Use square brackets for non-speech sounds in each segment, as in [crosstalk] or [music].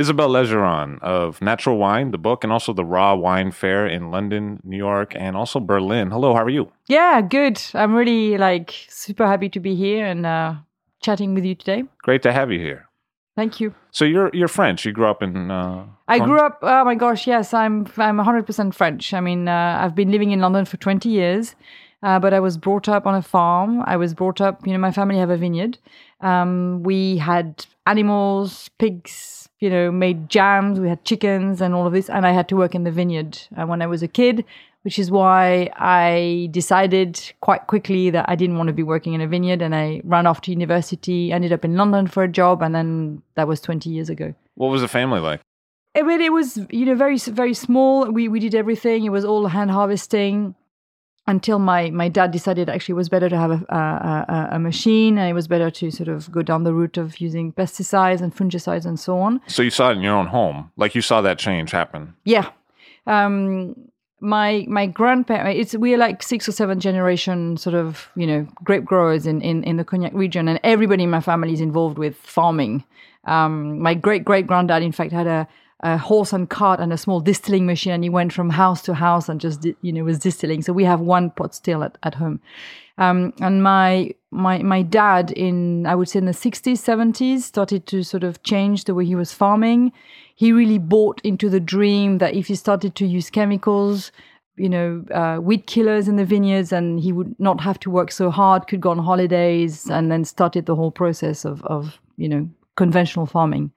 Isabelle Legeron of Natural Wine, the book, and also the Raw Wine Fair in London, New York, and also Berlin. Hello, how are you? Yeah, good. I'm really like super happy to be here and uh, chatting with you today. Great to have you here. Thank you. So you're you're French. You grew up in. Uh, I grew up. Oh my gosh, yes, I'm. I'm 100% French. I mean, uh, I've been living in London for 20 years, uh, but I was brought up on a farm. I was brought up. You know, my family have a vineyard. Um, we had animals, pigs. You know, made jams. We had chickens and all of this, and I had to work in the vineyard uh, when I was a kid, which is why I decided quite quickly that I didn't want to be working in a vineyard, and I ran off to university. Ended up in London for a job, and then that was 20 years ago. What was the family like? I mean, it was you know very very small. We we did everything. It was all hand harvesting until my my dad decided actually it was better to have a, a, a, a machine and it was better to sort of go down the route of using pesticides and fungicides and so on. So you saw it in your own home, like you saw that change happen. Yeah. Um, my my grandparents it's we're like six or seven generation sort of you know grape growers in, in, in the cognac region and everybody in my family is involved with farming um, my great great granddad in fact had a, a horse and cart and a small distilling machine and he went from house to house and just you know was distilling. So we have one pot still at, at home. Um, and my my my dad in I would say in the 60s 70s started to sort of change the way he was farming. He really bought into the dream that if he started to use chemicals you know uh, weed killers in the vineyards and he would not have to work so hard could go on holidays and then started the whole process of of you know conventional farming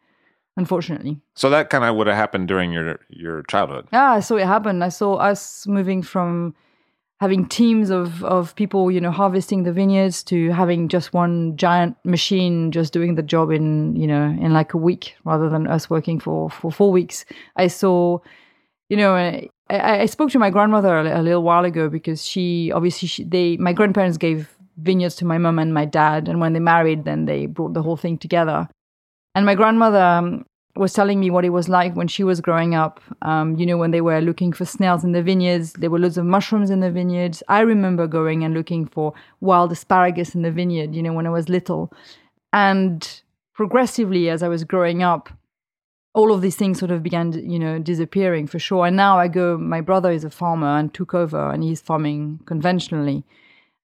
unfortunately So that kind of would have happened during your your childhood. yeah, I saw it happen. I saw us moving from having teams of, of people, you know, harvesting the vineyards to having just one giant machine just doing the job in, you know, in like a week rather than us working for, for four weeks. I saw, you know, I, I spoke to my grandmother a, a little while ago because she obviously she, they my grandparents gave vineyards to my mum and my dad, and when they married, then they brought the whole thing together. And my grandmother um, was telling me what it was like when she was growing up. Um, you know, when they were looking for snails in the vineyards, there were loads of mushrooms in the vineyards. I remember going and looking for wild asparagus in the vineyard, you know, when I was little. And progressively, as I was growing up, all of these things sort of began, you know, disappearing for sure. And now I go, my brother is a farmer and took over and he's farming conventionally.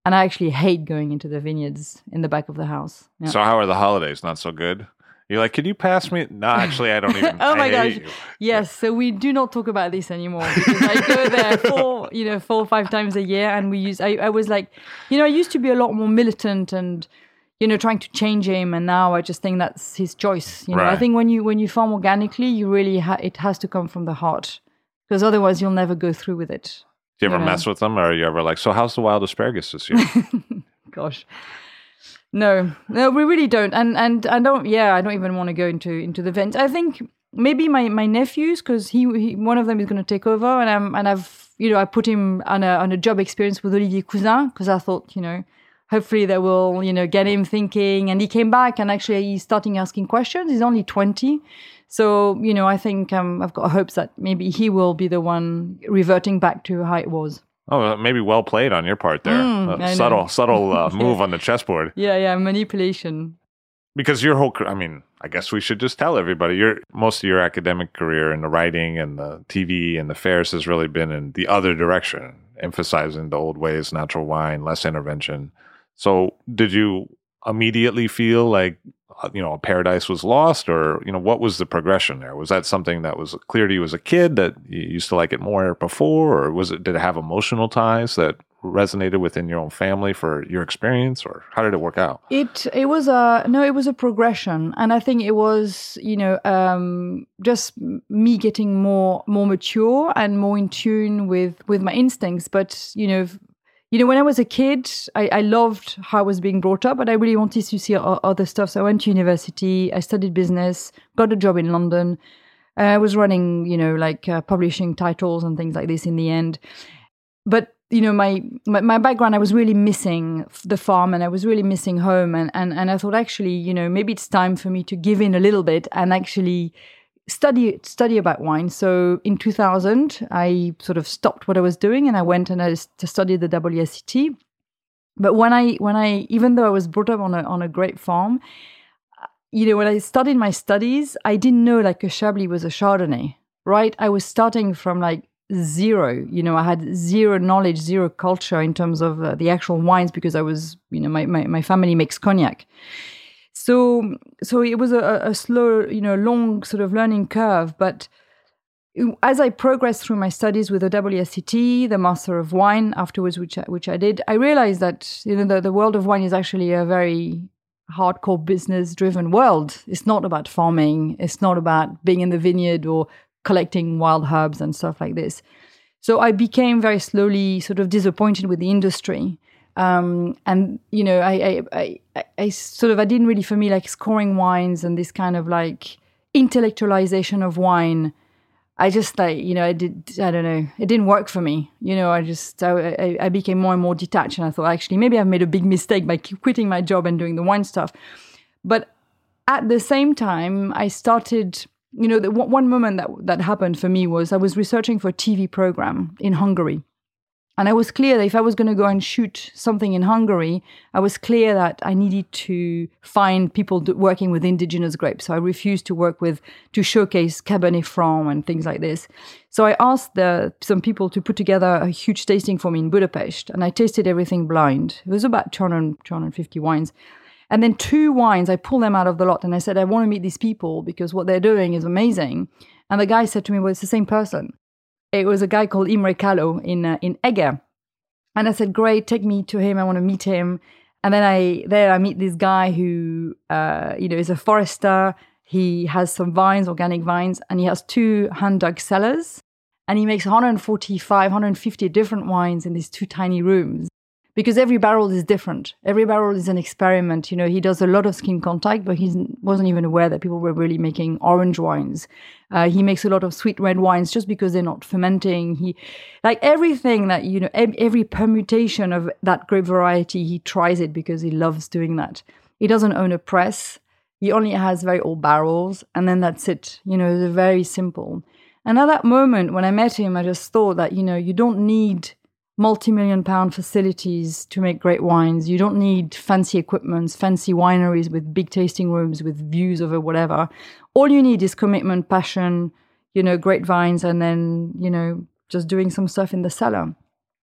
And I actually hate going into the vineyards in the back of the house. Yeah. So how are the holidays? Not so good. You're like, can you pass me? No, actually, I don't even. [laughs] Oh my gosh. you. Yes, so we do not talk about this anymore because I go there [laughs] four, you know, four or five times a year, and we use. I, I was like, you know, I used to be a lot more militant and, you know, trying to change him, and now I just think that's his choice. You know, I think when you when you farm organically, you really ha- it has to come from the heart, because otherwise you'll never go through with it. Do you ever Yeah. mess with them, or are you ever like, so how's the wild asparagus this year? [laughs] Gosh. No, no, we really don't, and and I don't. Yeah, I don't even want to go into into the vents. I think maybe my my nephews, because he, he one of them is going to take over, and I'm and I've you know I put him on a on a job experience with Olivier Cousin because I thought you know hopefully that will you know get him thinking, and he came back and actually he's starting asking questions. He's only twenty, so you know I think um, I've got hopes that maybe he will be the one reverting back to how it was. Oh, maybe well played on your part there. Mm, Uh, subtle, subtle uh, [laughs] move on the chessboard. Yeah, yeah, manipulation. Because your whole, I mean, I guess we should just tell everybody your most of your academic career in the writing and the TV and the fairs has really been in the other direction, emphasizing the old ways, natural wine, less intervention. So, did you immediately feel like uh, you know paradise was lost, or you know what was the progression there? Was that something that was clear to you as a kid that you used to like it more before, or was it did it have emotional ties that resonated within your own family for your experience, or how did it work out? It it was a no, it was a progression, and I think it was you know um, just me getting more more mature and more in tune with with my instincts. But you know, you know, when I was a kid, I, I loved how I was being brought up, but I really wanted to see other stuff. So I went to university, I studied business, got a job in London. I was running, you know, like uh, publishing titles and things like this in the end. But you know, my, my my background, I was really missing the farm, and I was really missing home, and and and I thought actually, you know, maybe it's time for me to give in a little bit and actually study study about wine. So in 2000, I sort of stopped what I was doing, and I went and I to study the WSET. But when I when I even though I was brought up on a on a great farm, you know, when I started my studies, I didn't know like a Chablis was a Chardonnay, right? I was starting from like zero. You know, I had zero knowledge, zero culture in terms of uh, the actual wines because I was, you know, my, my, my family makes cognac. So, so it was a, a slow, you know, long sort of learning curve. But as I progressed through my studies with the WSET, the Master of Wine afterwards, which I, which I did, I realized that you know the, the world of wine is actually a very hardcore business driven world. It's not about farming. It's not about being in the vineyard or collecting wild herbs and stuff like this. So I became very slowly sort of disappointed with the industry. Um, and you know, I, I, I, I, sort of I didn't really for me like scoring wines and this kind of like intellectualization of wine. I just like you know I did I don't know it didn't work for me you know I just I, I, became more and more detached and I thought actually maybe I've made a big mistake by quitting my job and doing the wine stuff, but at the same time I started you know the one moment that that happened for me was I was researching for a TV program in Hungary. And I was clear that if I was going to go and shoot something in Hungary, I was clear that I needed to find people working with indigenous grapes. So I refused to work with to showcase Cabernet Franc and things like this. So I asked the, some people to put together a huge tasting for me in Budapest, and I tasted everything blind. It was about 200, 250 wines. And then two wines, I pulled them out of the lot and I said, I want to meet these people because what they're doing is amazing. And the guy said to me, Well, it's the same person. It was a guy called Imre Kalo in uh, in Eger. And I said, Great, take me to him. I want to meet him. And then I there I meet this guy who uh, you know is a forester. He has some vines, organic vines, and he has two hand dug cellars. And he makes 145, 150 different wines in these two tiny rooms because every barrel is different. Every barrel is an experiment. You know, he does a lot of skin contact, but he wasn't even aware that people were really making orange wines. Uh, he makes a lot of sweet red wines just because they're not fermenting. He, like everything that you know, every permutation of that grape variety, he tries it because he loves doing that. He doesn't own a press. He only has very old barrels, and then that's it. You know, they're very simple. And at that moment, when I met him, I just thought that you know, you don't need multi-million pound facilities to make great wines. You don't need fancy equipments, fancy wineries with big tasting rooms with views over whatever. All you need is commitment, passion, you know, grapevines, and then, you know, just doing some stuff in the cellar.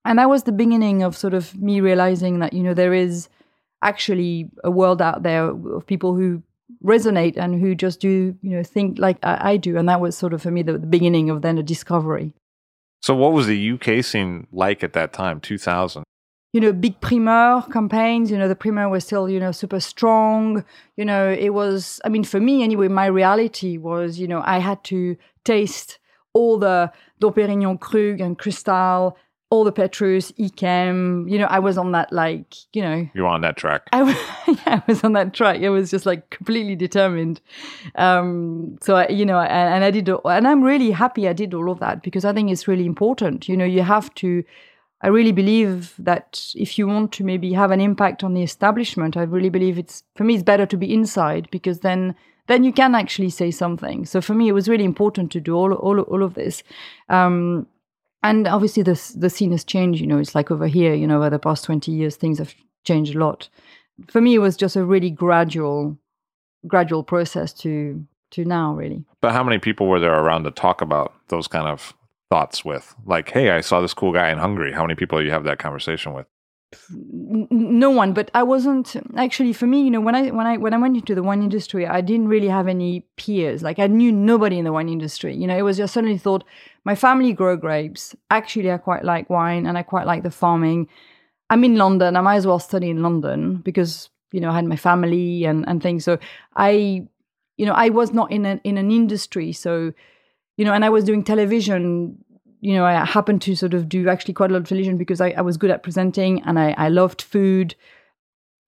And that was the beginning of sort of me realizing that, you know, there is actually a world out there of people who resonate and who just do, you know, think like I, I do. And that was sort of for me the, the beginning of then a discovery. So, what was the UK scene like at that time, 2000? You know, big primeur campaigns. You know, the primeur was still, you know, super strong. You know, it was, I mean, for me anyway, my reality was, you know, I had to taste all the Dom Pérignon Krug and Cristal, all the Petrus, Yquem. You know, I was on that, like, you know, You were on that track. I was, [laughs] yeah, I was on that track. I was just like completely determined. Um, so I, you know, and, and I did, and I'm really happy I did all of that because I think it's really important. You know, you have to. I really believe that if you want to maybe have an impact on the establishment, I really believe it's for me it's better to be inside because then then you can actually say something. So for me, it was really important to do all all all of this. Um, and obviously the the scene has changed. You know, it's like over here. You know, over the past twenty years, things have changed a lot. For me, it was just a really gradual, gradual process to to now, really. But how many people were there around to talk about those kind of thoughts with? Like, hey, I saw this cool guy in Hungary. How many people do you have that conversation with? no one but i wasn't actually for me you know when i when i when i went into the wine industry i didn't really have any peers like i knew nobody in the wine industry you know it was just suddenly thought my family grow grapes actually i quite like wine and i quite like the farming i'm in london i might as well study in london because you know i had my family and and things so i you know i was not in an in an industry so you know and i was doing television you know, I happened to sort of do actually quite a lot of television because I, I was good at presenting and I, I loved food.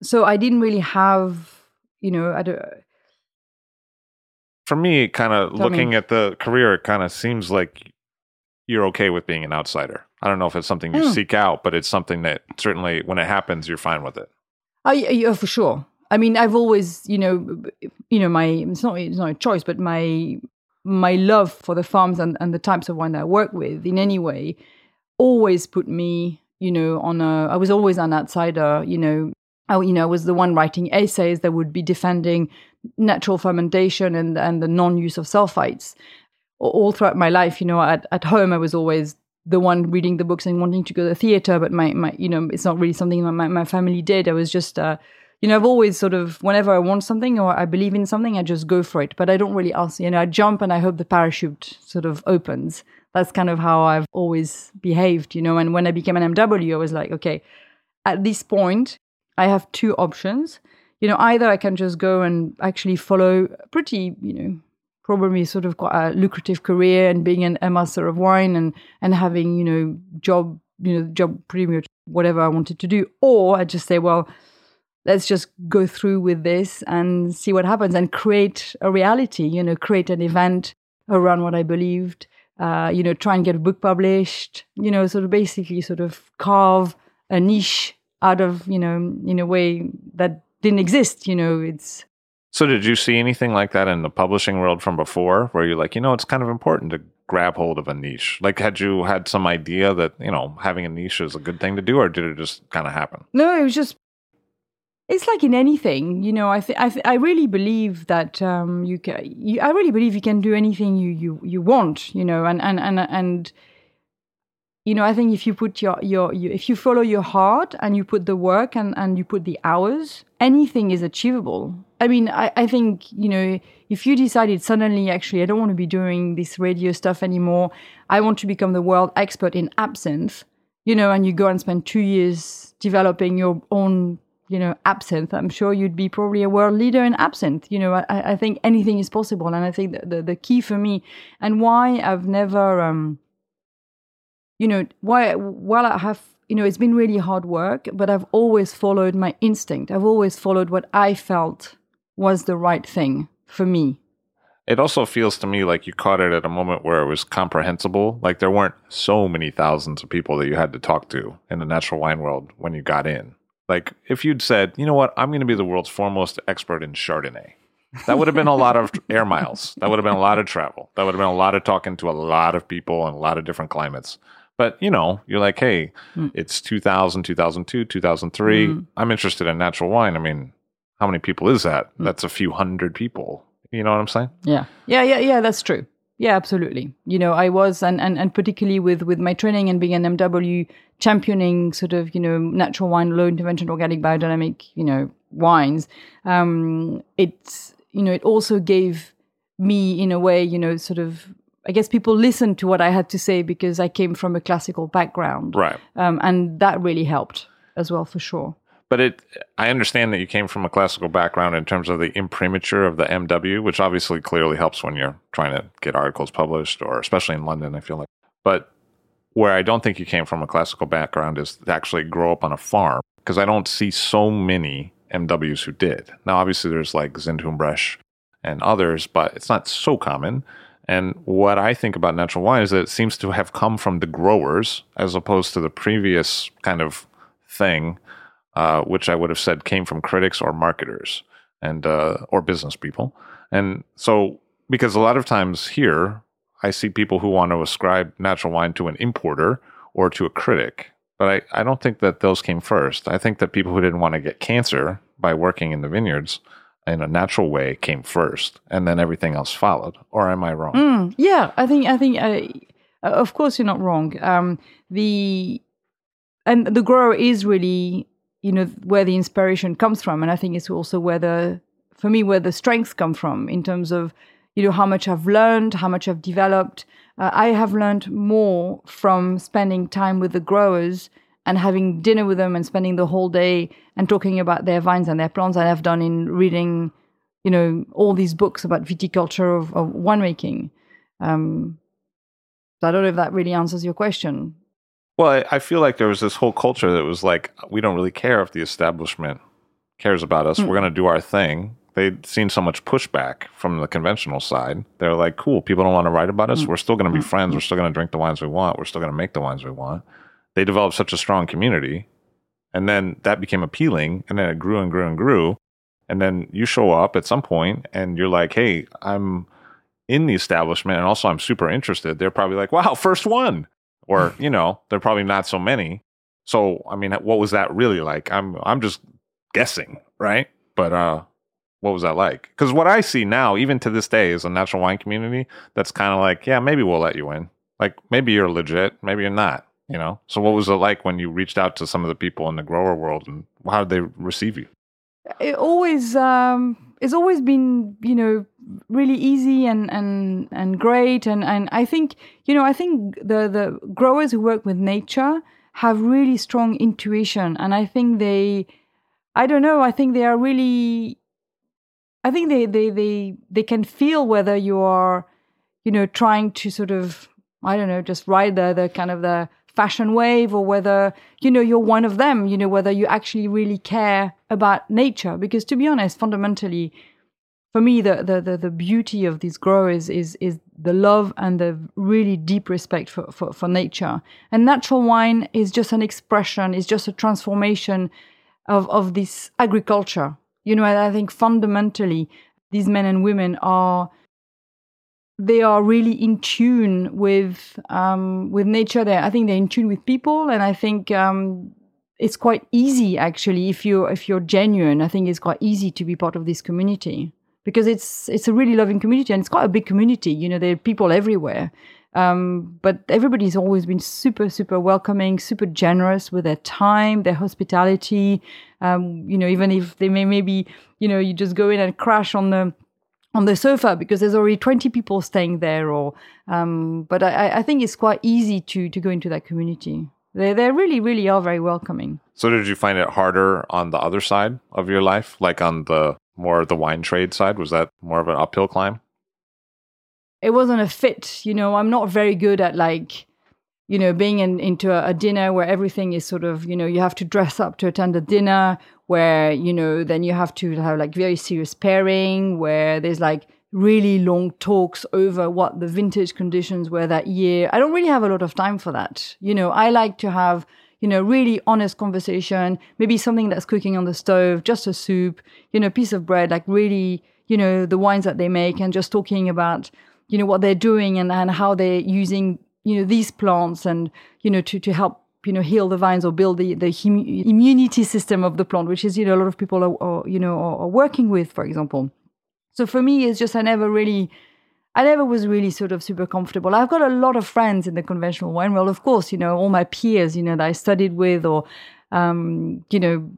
So I didn't really have, you know, I don't. For me, kind of looking me. at the career, it kind of seems like you're okay with being an outsider. I don't know if it's something you Mm. seek out, but it's something that certainly when it happens, you're fine with it. I, yeah, for sure. I mean, I've always, you know, you know, my it's not it's not a choice, but my my love for the farms and, and the types of wine that I work with in any way always put me, you know, on a. I was always an outsider, you know. I, you know, I was the one writing essays that would be defending natural fermentation and and the non-use of sulfites. All throughout my life, you know, at at home I was always the one reading the books and wanting to go to the theater, but my my you know, it's not really something my my family did. I was just. Uh, you know, I've always sort of, whenever I want something or I believe in something, I just go for it. But I don't really ask, you know, I jump and I hope the parachute sort of opens. That's kind of how I've always behaved, you know. And when I became an MW, I was like, okay, at this point, I have two options. You know, either I can just go and actually follow pretty, you know, probably sort of quite a lucrative career and being an, a master of wine and and having, you know, job, you know, job pretty much whatever I wanted to do. Or I just say, well, let's just go through with this and see what happens and create a reality you know create an event around what i believed uh, you know try and get a book published you know sort of basically sort of carve a niche out of you know in a way that didn't exist you know it's So, did you see anything like that in the publishing world from before, where you're like, you know, it's kind of important to grab hold of a niche? Like, had you had some idea that you know having a niche is a good thing to do, or did it just kind of happen? No, it was just. It's like in anything, you know. I th- I, th- I really believe that um, you can. You, I really believe you can do anything you, you, you want, you know. And and and and you know, I think if you put your, your your if you follow your heart and you put the work and and you put the hours, anything is achievable. I mean, I, I think you know if you decided suddenly, actually, I don't want to be doing this radio stuff anymore. I want to become the world expert in absinthe you know, and you go and spend two years developing your own, you know, absinthe, I'm sure you'd be probably a world leader in absinthe. You know, I, I think anything is possible. And I think the, the, the key for me and why I've never, um, you know, why, while I have, you know, it's been really hard work, but I've always followed my instinct. I've always followed what I felt was the right thing for me. It also feels to me like you caught it at a moment where it was comprehensible. Like there weren't so many thousands of people that you had to talk to in the natural wine world when you got in. Like if you'd said, you know what, I'm going to be the world's foremost expert in Chardonnay, that would have been a lot of [laughs] air miles. That would have been a lot of travel. That would have been a lot of talking to a lot of people in a lot of different climates. But you know, you're like, hey, Mm. it's 2000, 2002, 2003. Mm. I'm interested in natural wine. I mean, how many people is that? Mm. That's a few hundred people. You know what I'm saying? Yeah. Yeah, yeah, yeah, that's true. Yeah, absolutely. You know, I was and, and, and particularly with, with my training and being an MW championing sort of, you know, natural wine, low intervention organic biodynamic, you know, wines, um, it's you know, it also gave me in a way, you know, sort of I guess people listened to what I had to say because I came from a classical background. Right. Um, and that really helped as well for sure. But it, I understand that you came from a classical background in terms of the imprimatur of the MW, which obviously clearly helps when you're trying to get articles published, or especially in London, I feel like. But where I don't think you came from a classical background is to actually grow up on a farm, because I don't see so many MWs who did. Now, obviously, there's like Zind-Humbrecht and others, but it's not so common. And what I think about natural wine is that it seems to have come from the growers as opposed to the previous kind of thing uh, which I would have said came from critics or marketers and uh, or business people. And so, because a lot of times here, I see people who want to ascribe natural wine to an importer or to a critic, but I, I don't think that those came first. I think that people who didn't want to get cancer by working in the vineyards in a natural way came first, and then everything else followed. Or am I wrong? Mm, yeah, I think I think of course you're not wrong. Um, the and the grower is really you know where the inspiration comes from, and I think it's also where the for me where the strengths come from in terms of you know how much I've learned, how much I've developed. Uh, I have learned more from spending time with the growers and having dinner with them and spending the whole day and talking about their vines and their plants than I've done in reading, you know, all these books about viticulture of, of winemaking. Um, so I don't know if that really answers your question. Well, I, I feel like there was this whole culture that was like, we don't really care if the establishment cares about us. Mm. We're going to do our thing they'd seen so much pushback from the conventional side. They're like, cool, people don't want to write about us. Mm. We're still going to be mm. friends. We're still going to drink the wines we want. We're still going to make the wines we want. They developed such a strong community. And then that became appealing. And then it grew and grew and grew. And then you show up at some point and you're like, hey, I'm in the establishment. And also, I'm super interested. They're probably like, wow, first one. Or, [laughs] you know, they're probably not so many. So, I mean, what was that really like? I'm, I'm just guessing, right? But, uh, what was that like? Because what I see now, even to this day, is a natural wine community that's kind of like, yeah, maybe we'll let you in. Like maybe you're legit, maybe you're not. You know. So what was it like when you reached out to some of the people in the grower world, and how did they receive you? It always, um, it's always been, you know, really easy and and and great. And and I think, you know, I think the the growers who work with nature have really strong intuition, and I think they, I don't know, I think they are really I think they they they they can feel whether you are, you know, trying to sort of I don't know, just ride the the kind of the fashion wave or whether you know you're one of them you know whether you actually really care about nature. Because to be honest fundamentally for me the the the, the beauty of these growers is is the love and the really deep respect for, for for nature. And natural wine is just an expression is just a transformation of of this agriculture. You know, and I think fundamentally these men and women are they are really in tune with um, with nature. They I think they're in tune with people, and I think um, it's quite easy actually if you if you're genuine. I think it's quite easy to be part of this community because it's it's a really loving community and it's quite a big community. You know, there are people everywhere. Um, but everybody's always been super, super welcoming, super generous with their time, their hospitality. Um, you know, even if they may maybe, you know, you just go in and crash on the on the sofa because there's already 20 people staying there or um, but I, I think it's quite easy to to go into that community. They they really really are very welcoming. So did you find it harder on the other side of your life like on the more the wine trade side? Was that more of an uphill climb? It wasn't a fit. You know, I'm not very good at like, you know, being in, into a, a, dinner where everything is sort of, you know, you have to dress up to attend a dinner where, you know, then you have to have like very serious pairing where there's like really long talks over what the vintage conditions were that year. I don't really have a lot of time for that. You know, I like to have, you know, really honest conversation, maybe something that's cooking on the stove, just a soup, you know, a piece of bread, like really, you know, the wines that they make and just talking about you know what they're doing and, and how they're using you know these plants and you know to, to help you know heal the vines or build the, the immunity system of the plant which is you know a lot of people are, are you know are, are, working with for example so for me it's just i never really i never was really sort of super comfortable i've got a lot of friends in the conventional wine world of course you know all my peers you know that i studied with or um, you know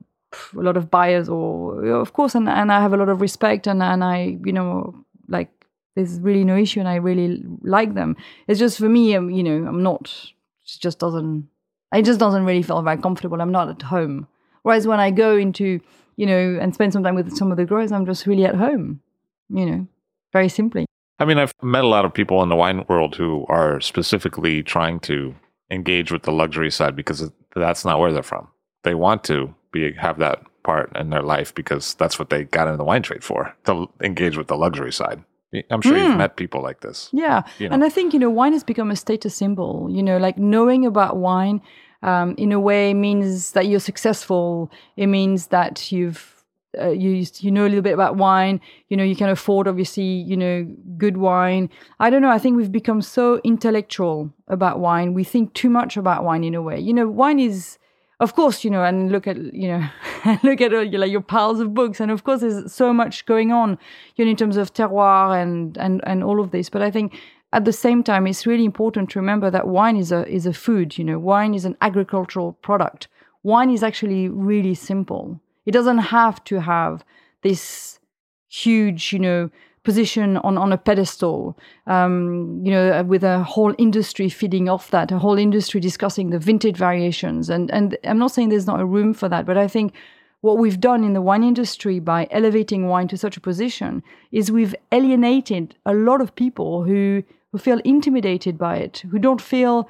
a lot of buyers or of course and, and i have a lot of respect and, and i you know like there's really no issue and I really like them. It's just for me, um, you know, I'm not, it just doesn't, it just doesn't really feel very comfortable. I'm not at home. Whereas when I go into, you know, and spend some time with some of the growers, I'm just really at home, you know, very simply. I mean, I've met a lot of people in the wine world who are specifically trying to engage with the luxury side because that's not where they're from. They want to be have that part in their life because that's what they got into the wine trade for to engage with the luxury side. I'm sure mm. you've hmm. met people like this. Yeah. You know. And I think, you know, wine has become a status symbol. You know, like knowing about wine um, in a way means that you're successful. It means that you've uh, you you know a little bit about wine. You know, you can afford obviously you know good wine. I don't know. I think we've become so intellectual about wine. We think too much about wine in a way. You know, wine is of course, you know, and look at you know, [laughs] look at uh, like your piles of books, and of course, there's so much going on, you know, in terms of terroir and and and all of this. But I think at the same time, it's really important to remember that wine is a is a food. You know, wine is an agricultural product. Wine is actually really simple. It doesn't have to have this huge, you know, position on, on a pedestal, um, you know, with a whole industry feeding off that, a whole industry discussing the vintage variations. And, and I'm not saying there's not a room for that, but I think what we've done in the wine industry by elevating wine to such a position is we've alienated a lot of people who, who feel intimidated by it, who don't feel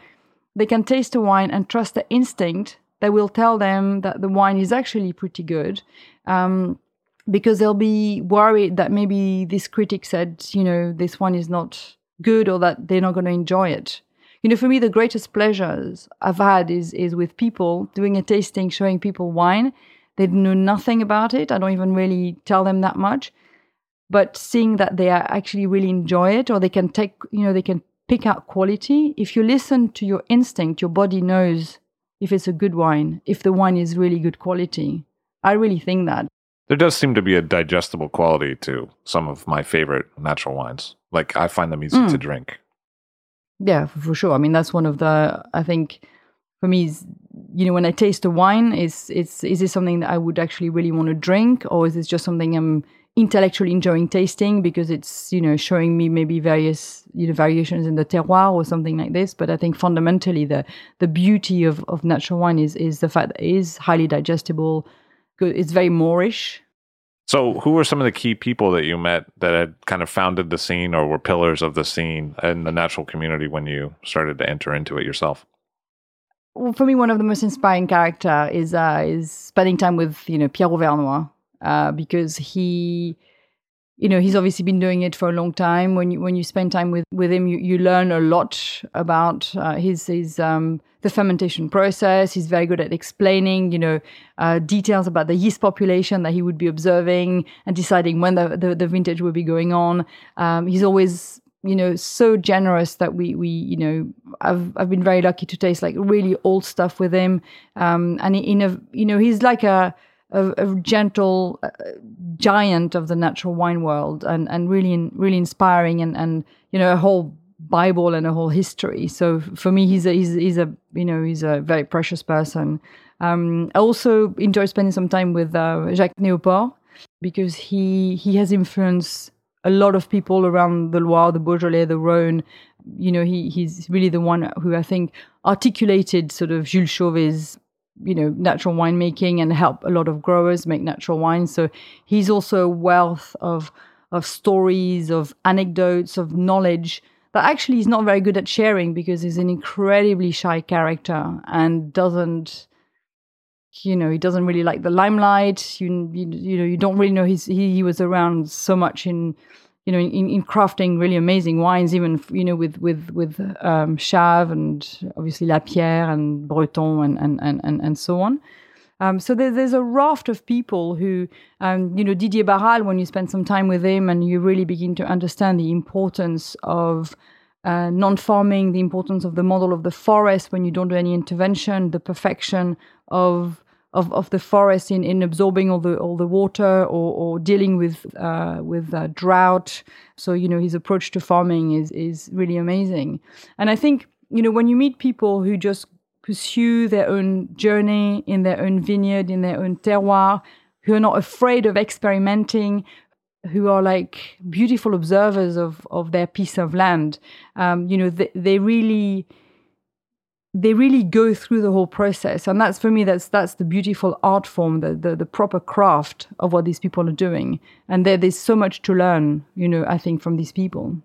they can taste the wine and trust the instinct that will tell them that the wine is actually pretty good. Um, because they'll be worried that maybe this critic said, you know, this one is not good or that they're not going to enjoy it. You know, for me, the greatest pleasures I've had is is with people doing a tasting, showing people wine. They know nothing about it. I don't even really tell them that much, but seeing that they actually really enjoy it, or they can take, you know, they can pick out quality. If you listen to your instinct, your body knows if it's a good wine, if the wine is really good quality. I really think that. There does seem to be a digestible quality to some of my favorite natural wines. Like I find them easy mm. to drink. Yeah, for sure. I mean, that's one of the. I think for me, is you know, when I taste a wine, is it's is this something that I would actually really want to drink, or is this just something I'm intellectually enjoying tasting because it's you know showing me maybe various you know variations in the terroir or something like this but i think fundamentally the the beauty of of natural wine is is the fact that it is highly digestible good. It's very moreish. So, who were some of the key people that you met that had kind of founded the scene or were pillars of the scene in the natural community when you started to enter into it yourself? Well, for me, one of the most inspiring character is uh, is spending time with you know Pierre Overnoy uh, because he you know he's obviously been doing it for a long time. When you when you spend time with with him you, you learn a lot about uh, his his um the fermentation process. He's very good at explaining you know uh, details about the yeast population that he would be observing and deciding when the the, the vintage will be going on. Um, he's always you know so generous that we we you know I've I've been very lucky to taste like really old stuff with him. Um and in a you know he's like a a, a gentle uh, giant of the natural wine world and, and really really inspiring and, and you know a whole Bible and a whole history. So for me, he's a he's, he's a you know he's a very precious person. Um, I also enjoy spending some time with uh, Jacques Néauport because he he has influenced a lot of people around the Loire, the Beaujolais, the Rhone. You know, he he's really the one who I think articulated sort of Jules Chauvet's you know natural winemaking and help a lot of growers make natural wine. So he's also a wealth of of stories of anecdotes of knowledge that actually he's not very good at sharing because he's an incredibly shy character and doesn't you know he doesn't really like the limelight. You you, you know you don't really know he's he, he was around so much in you know, in, in crafting really amazing wines, even you know with with with um, Chave and obviously Lapierre and Breton and and and and, and so on. Um, so there, there's a raft of people who, um, you know, Didier Barral. When you spend some time with him and you really begin to understand the importance of uh, non-farming, the importance of the model of the forest when you don't do any intervention, the perfection of of, of the forest in, in absorbing all the all the water or, or dealing with uh, with uh, drought. So you know his approach to farming is is really amazing. And I think you know when you meet people who just pursue their own journey in their own vineyard in their own terroir, who are not afraid of experimenting, who are like beautiful observers of of their piece of land. Um, you know they, they really they really go through the whole process. And that's for me that's that's the beautiful art form the the, the proper craft of what these people are doing. And there, there's so much to learn you know i think from these people.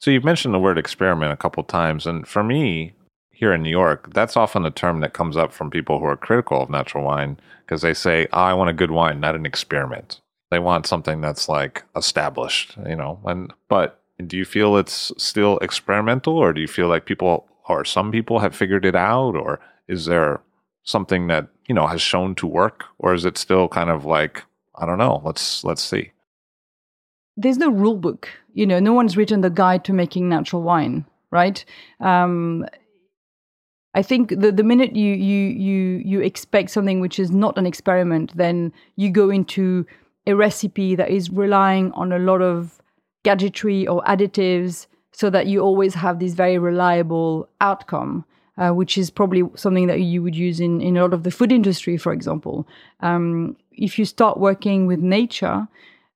So you've mentioned the word experiment a couple times. And for me here in new york that's often a term that comes up from people who are critical of natural wine because they say oh, i want a good wine not an experiment. They want something that's like established you know? And but do you feel it's still experimental or do you feel like people or some people have figured it out or is there something that you know has shown to work or is it still kind of like I don't know. Let's let's see. There's no rule book. You know, no one's written the guide to making natural wine, right? Um, I think the the minute you you you you expect something which is not an experiment, then you go into a recipe that is relying on a lot of gadgetry or additives, so that you always have this very reliable outcome. Uh, which is probably something that you would use in, in a lot of the food industry, for example. Um, if you start working with nature,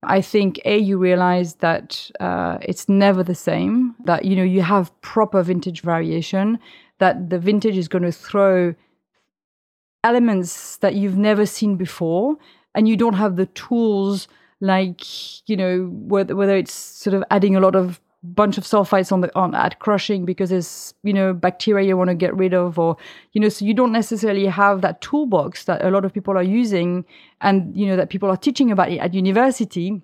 I think a you realize that uh, it's never the same. That you know you have proper vintage variation. That the vintage is going to throw elements that you've never seen before, and you don't have the tools like you know whether whether it's sort of adding a lot of bunch of sulfites on the on at crushing because there's you know bacteria you want to get rid of or you know so you don't necessarily have that toolbox that a lot of people are using and you know that people are teaching about it at university.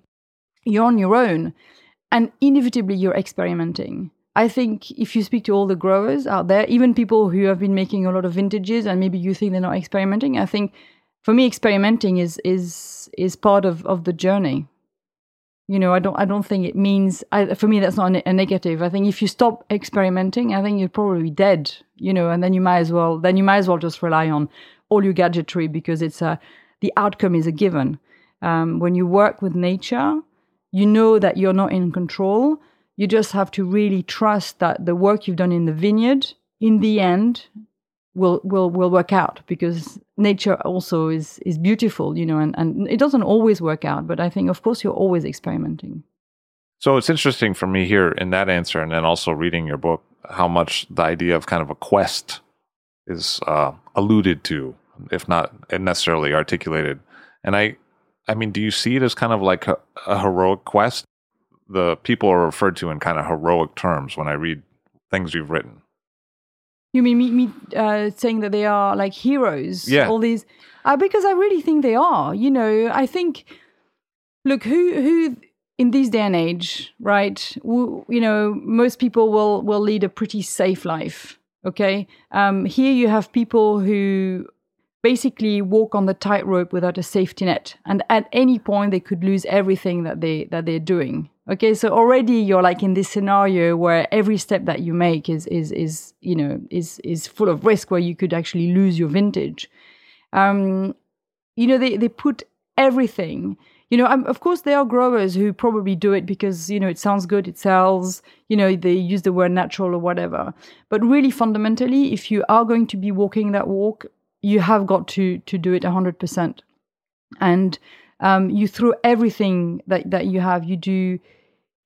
You're on your own and inevitably you're experimenting. I think if you speak to all the growers out there even people who have been making a lot of vintages and maybe you think they're not experimenting i think for me experimenting is is is part of of the journey you know i don't i don't think it means I, for me that's not a negative. I think if you stop experimenting i think you're probably dead you know and then you might as well then you might as well just rely on all your gadgetry because it's a the outcome is a given. Um, when you work with nature you know that you're not in control. You just have to really trust that the work you've done in the vineyard in the end will will will work out because nature also is is beautiful you know and, and it doesn't always work out but i think of course you're always experimenting. So it's interesting for me here in that answer and then also reading your book how much the idea of kind of a quest is uh, alluded to if not necessarily articulated. And i i mean do you see it as kind of like a, a heroic quest? The people are referred to in kind of heroic terms when i read things you've written you mean me, me uh, saying that they are like heroes? Yeah. All these, uh, because I really think they are. You know, I think. Look, who who in this day and age, right? W- you know, most people will will lead a pretty safe life. Okay. Um, here you have people who basically walk on the tightrope without a safety net, and at any point they could lose everything that they that they're doing. Okay, so already you're like in this scenario where every step that you make is is is you know is is full of risk where you could actually lose your vintage. Um, you know they they put everything. You know, of course there are growers who probably do it because you know it sounds good, it sells. You know, they use the word natural or whatever. But really, fundamentally, if you are going to be walking that walk, you have got to to do it hundred percent, and um, you throw everything that that you have. You do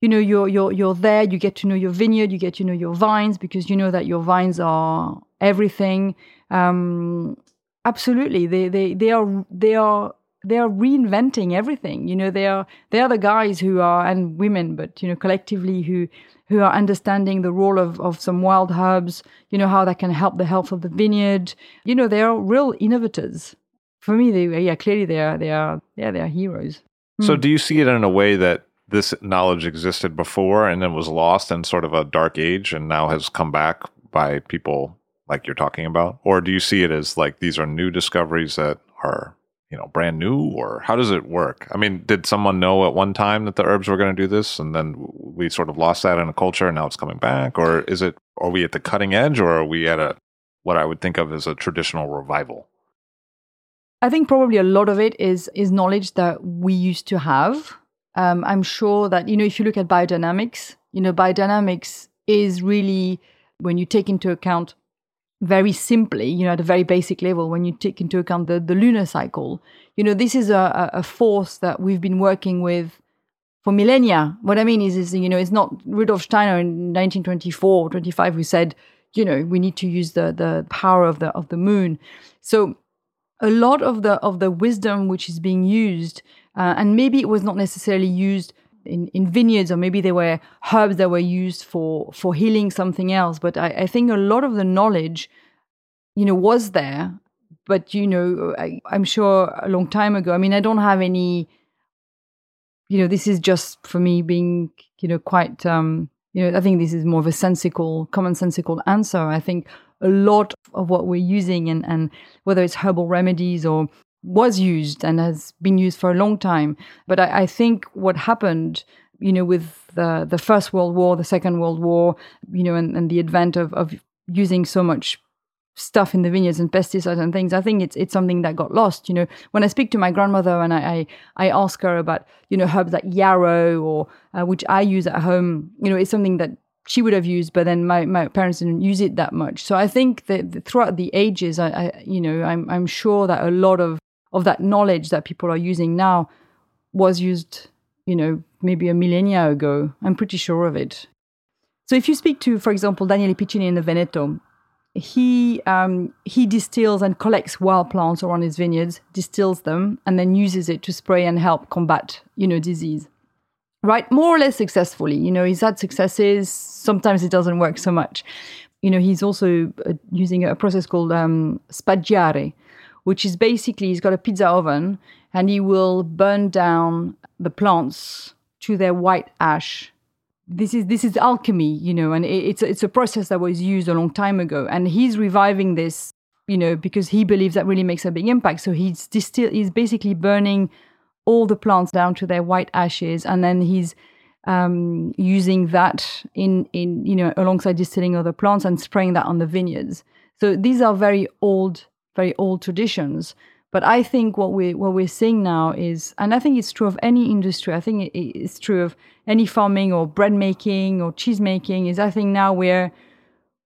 you know you're you're you're there. You get to know your vineyard. You get to know your vines because you know that your vines are everything. Um absolutely. They they they are they are they are reinventing everything. You know they are they are the guys who are and women but you know collectively who who are understanding the role of of some wild herbs you know how that can help the health of the vineyard. You know they are real innovators. For me they yeah clearly they are they are yeah they are heroes. So hmm. do you see it in a way that this knowledge existed before and then was lost in sort of a dark age and now has come back by people like you're talking about? Or do you see it as like these are new discoveries that are you know brand new or how does it work? I mean did someone know at one time that the herbs were going to do this and then we sort of lost that in a culture and now it's coming back? Or is it are we at the cutting edge or are we at a what i would think of as a traditional revival? I think probably a lot of it is is knowledge that we used to have. Um, I'm sure that, you know, if you look at biodynamics, you know, biodynamics is really, when you take into account very simply, you know, at a very basic level, when you take into account the, the lunar cycle, you know, this is a, a force that we've been working with for millennia. What I mean is, is you know, it's not Rudolf Steiner in 1924, 25 who said, you know, we need to use the the power of the of the moon. So a lot of the of the wisdom which is being used uh, and maybe it was not necessarily used in, in vineyards, or maybe they were herbs that were used for for healing something else. But I, I think a lot of the knowledge, you know, was there. But you know, I, I'm sure a long time ago. I mean, I don't have any. You know, this is just for me being, you know, quite. Um, you know, I think this is more of a sensical, commonsensical answer. I think a lot of what we're using and, and whether it's herbal remedies or was used and has been used for a long time. But I, I think what happened, you know, with the the First World War, the Second World War, you know, and, and the advent of, of using so much stuff in the vineyards and pesticides and things. I think it's it's something that got lost. You know, when I speak to my grandmother and I I, I ask her about you know herbs like yarrow or uh, which I use at home, you know, it's something that she would have used, but then my, my parents didn't use it that much. So I think that throughout the ages, I, I you know I'm I'm sure that a lot of of that knowledge that people are using now was used you know maybe a millennia ago. I'm pretty sure of it. So if you speak to, for example, Daniele Piccinin in the Veneto, he um, he distills and collects wild plants around his vineyards, distills them, and then uses it to spray and help combat you know disease. Right, more or less successfully. You know, he's had successes. Sometimes it doesn't work so much. You know, he's also uh, using a process called um, spaggiare, which is basically he's got a pizza oven and he will burn down the plants to their white ash this is this is alchemy, you know, and it, it's it's a process that was used a long time ago, and he's reviving this, you know, because he believes that really makes a big impact. So he's distill, he's basically burning all the plants down to their white ashes, and then he's um, using that in in you know alongside distilling other plants and spraying that on the vineyards. So these are very old, very old traditions. But I think what we what we're seeing now is, and I think it's true of any industry. I think it's true of any farming or bread making or cheese making. Is I think now we're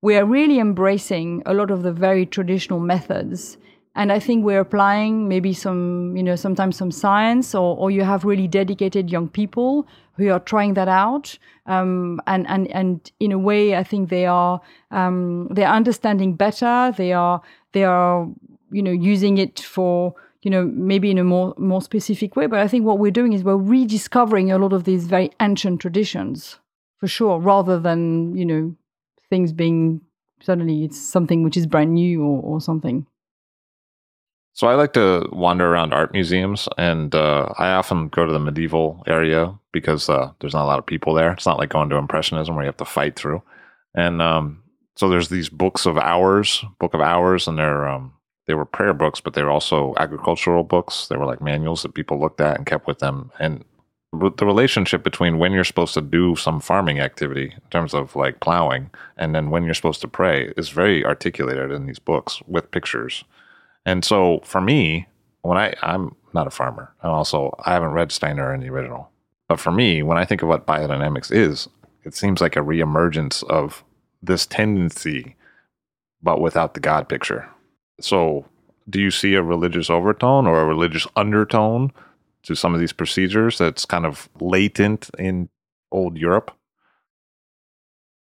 we're really embracing a lot of the very traditional methods, and I think we're applying maybe some you know sometimes some science, or or you have really dedicated young people who are trying that out, um, and and and in a way, I think they are um, they're understanding better. They are they are you know using it for you know maybe in a more more specific way. But i think what we're doing is we're rediscovering a lot of these very ancient traditions for sure rather than you know things being suddenly it's something which is brand new or, or something. So i like to wander around art museums and uh, i often go to the medieval area because uh, there's not a lot of people there it's not like going to impressionism where you have to fight through and um, so there's these books of hours book of hours and they're um, they were prayer books, but they were also agricultural books. They were like manuals that people looked at and kept with them. And the relationship between when you're supposed to do some farming activity in terms of like plowing and then when you're supposed to pray is very articulated in these books with pictures. And so for me, when I I'm not a farmer, and also I haven't read Steiner in the original. But for me, when I think of what biodynamics is, it seems like a reemergence of this tendency, but without the God picture. So, do you see a religious overtone or a religious undertone to some of these procedures that's kind of latent in old Europe?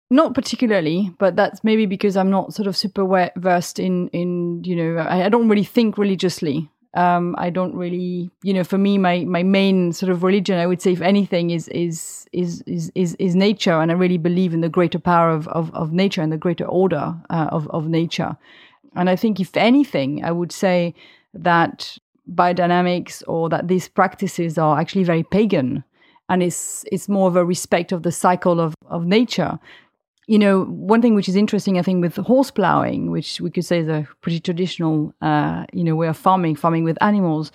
Not particularly, but that's maybe because I'm not sort of super versed in in you know I, I don't really think religiously. Um, I don't really you know for me my my main sort of religion I would say if anything is is is is is, is nature and I really believe in the greater power of of, of nature and the greater order uh, of of nature. And I think, if anything, I would say that biodynamics or that these practices are actually very pagan and it's it's more of a respect of the cycle of, of nature. You know, one thing which is interesting, I think, with horse plowing, which we could say is a pretty traditional, uh, you know, way of farming, farming with animals.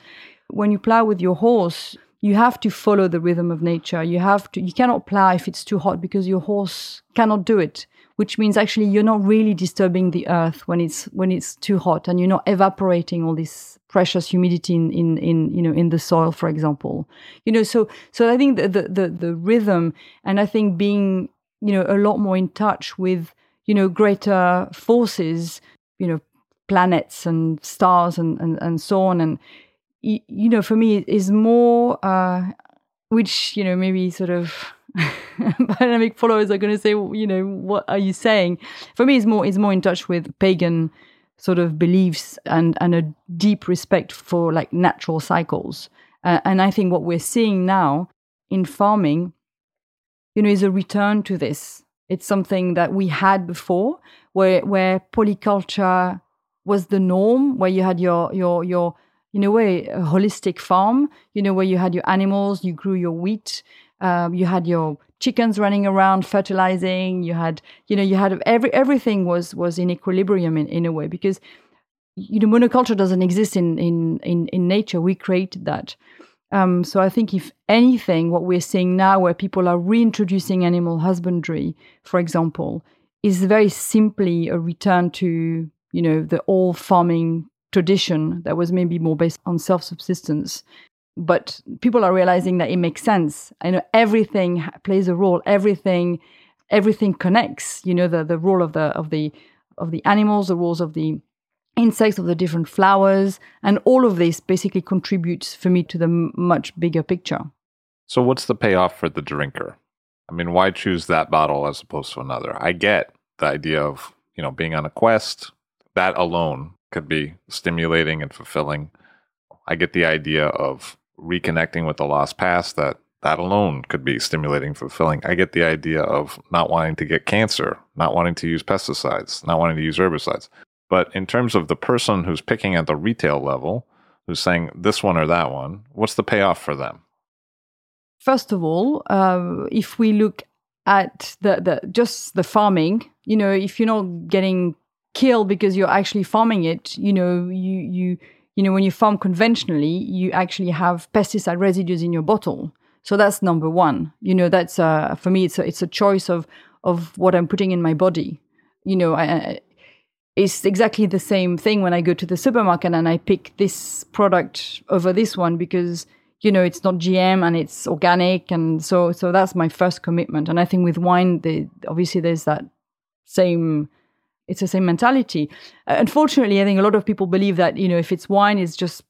When you plow with your horse, you have to follow the rhythm of nature. You have to. You cannot plow if it's too hot because your horse cannot do it which means actually you're not really disturbing the earth when it's when it's too hot and you're not evaporating all this precious humidity in, in, in you know in the soil for example you know so so i think the, the the the rhythm and i think being you know a lot more in touch with you know greater forces you know planets and stars and and, and so on and you know for me is more uh which you know maybe sort of [laughs] biodynamic followers are going to say, you know, what are you saying? For me, it's more it's more in touch with pagan sort of beliefs and and a deep respect for like natural cycles. Uh, and I think what we're seeing now in farming, you know, is a return to this. It's something that we had before, where where polyculture was the norm, where you had your your your in a way a holistic farm, you know, where you had your animals, you grew your wheat, um, you had your chickens running around fertilizing. You had, you know, you had every everything was was in equilibrium in, in a way because you know monoculture doesn't exist in in in, in nature. We created that. Um, so I think if anything, what we're seeing now, where people are reintroducing animal husbandry, for example, is very simply a return to you know the old farming tradition that was maybe more based on self-subsistence. But people are realizing that it makes sense. I know everything plays a role. Everything everything connects you know the the role of the of the of the animals the roles of the insects of the different flowers and all of this basically contributes for me to the much bigger picture so what's the payoff for the drinker i mean why choose that bottle as opposed to another i get the idea of you know being on a quest that alone could be stimulating and fulfilling. I get the idea of reconnecting with the lost past that that alone could be stimulating, fulfilling. I get the idea of not wanting to get cancer, not wanting to use pesticides, not wanting to use herbicides. But in terms of the person who's picking at the retail level, who's saying this one or that one, what's the payoff for them? First of all, uh, if we look at the, the just the farming, you know, if you're not getting killed because you're actually farming it you know you you you know when you farm conventionally you actually have pesticide residues in your bottle. So that's number one. You know that's uh, for me it's a, it's a choice of of what i'm putting in my body. You know I, it's exactly the same thing when i go to the supermarket and i pick this product over this one because you know it's not gm and it's organic and so so that's my first commitment and i think with wine obviously there's that same it's the same mentality. Uh, unfortunately, I think a lot of people believe that you know if it's wine, it's just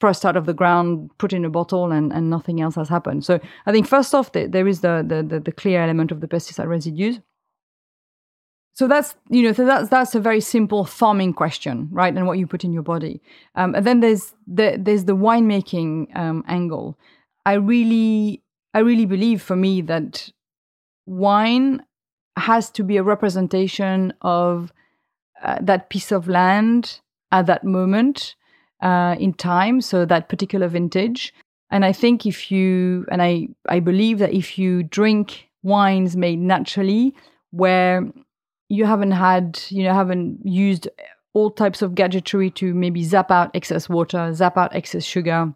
pressed out of the ground, put in a bottle, and, and nothing else has happened. So I think first off, the, there is the, the, the the clear element of the pesticide residues. So that's you know so that's that's a very simple farming question, right? And what you put in your body. Um, and then there's the there's the winemaking um, angle. I really I really believe for me that wine has to be a representation of uh, that piece of land at that moment uh, in time, so that particular vintage. And I think if you, and I, I believe that if you drink wines made naturally, where you haven't had, you know, haven't used all types of gadgetry to maybe zap out excess water, zap out excess sugar,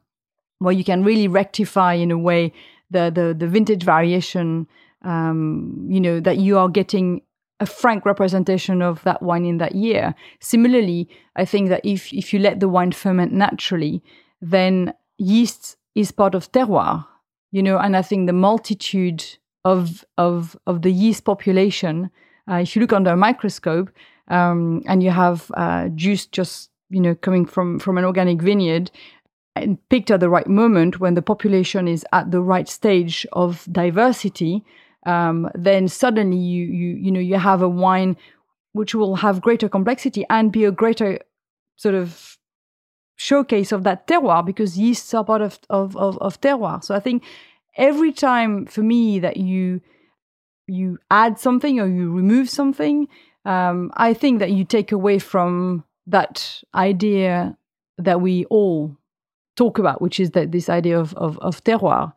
where you can really rectify in a way the the, the vintage variation um, you know, that you are getting a frank representation of that wine in that year. Similarly, I think that if, if you let the wine ferment naturally, then yeast is part of terroir, you know, and I think the multitude of, of, of the yeast population, uh, if you look under a microscope um, and you have uh, juice just, you know, coming from, from an organic vineyard, and picked at the right moment when the population is at the right stage of diversity, um, then suddenly you you you know you have a wine which will have greater complexity and be a greater sort of showcase of that terroir because yeasts are part of, of, of, of terroir. So I think every time for me that you you add something or you remove something, um, I think that you take away from that idea that we all talk about, which is that this idea of, of, of terroir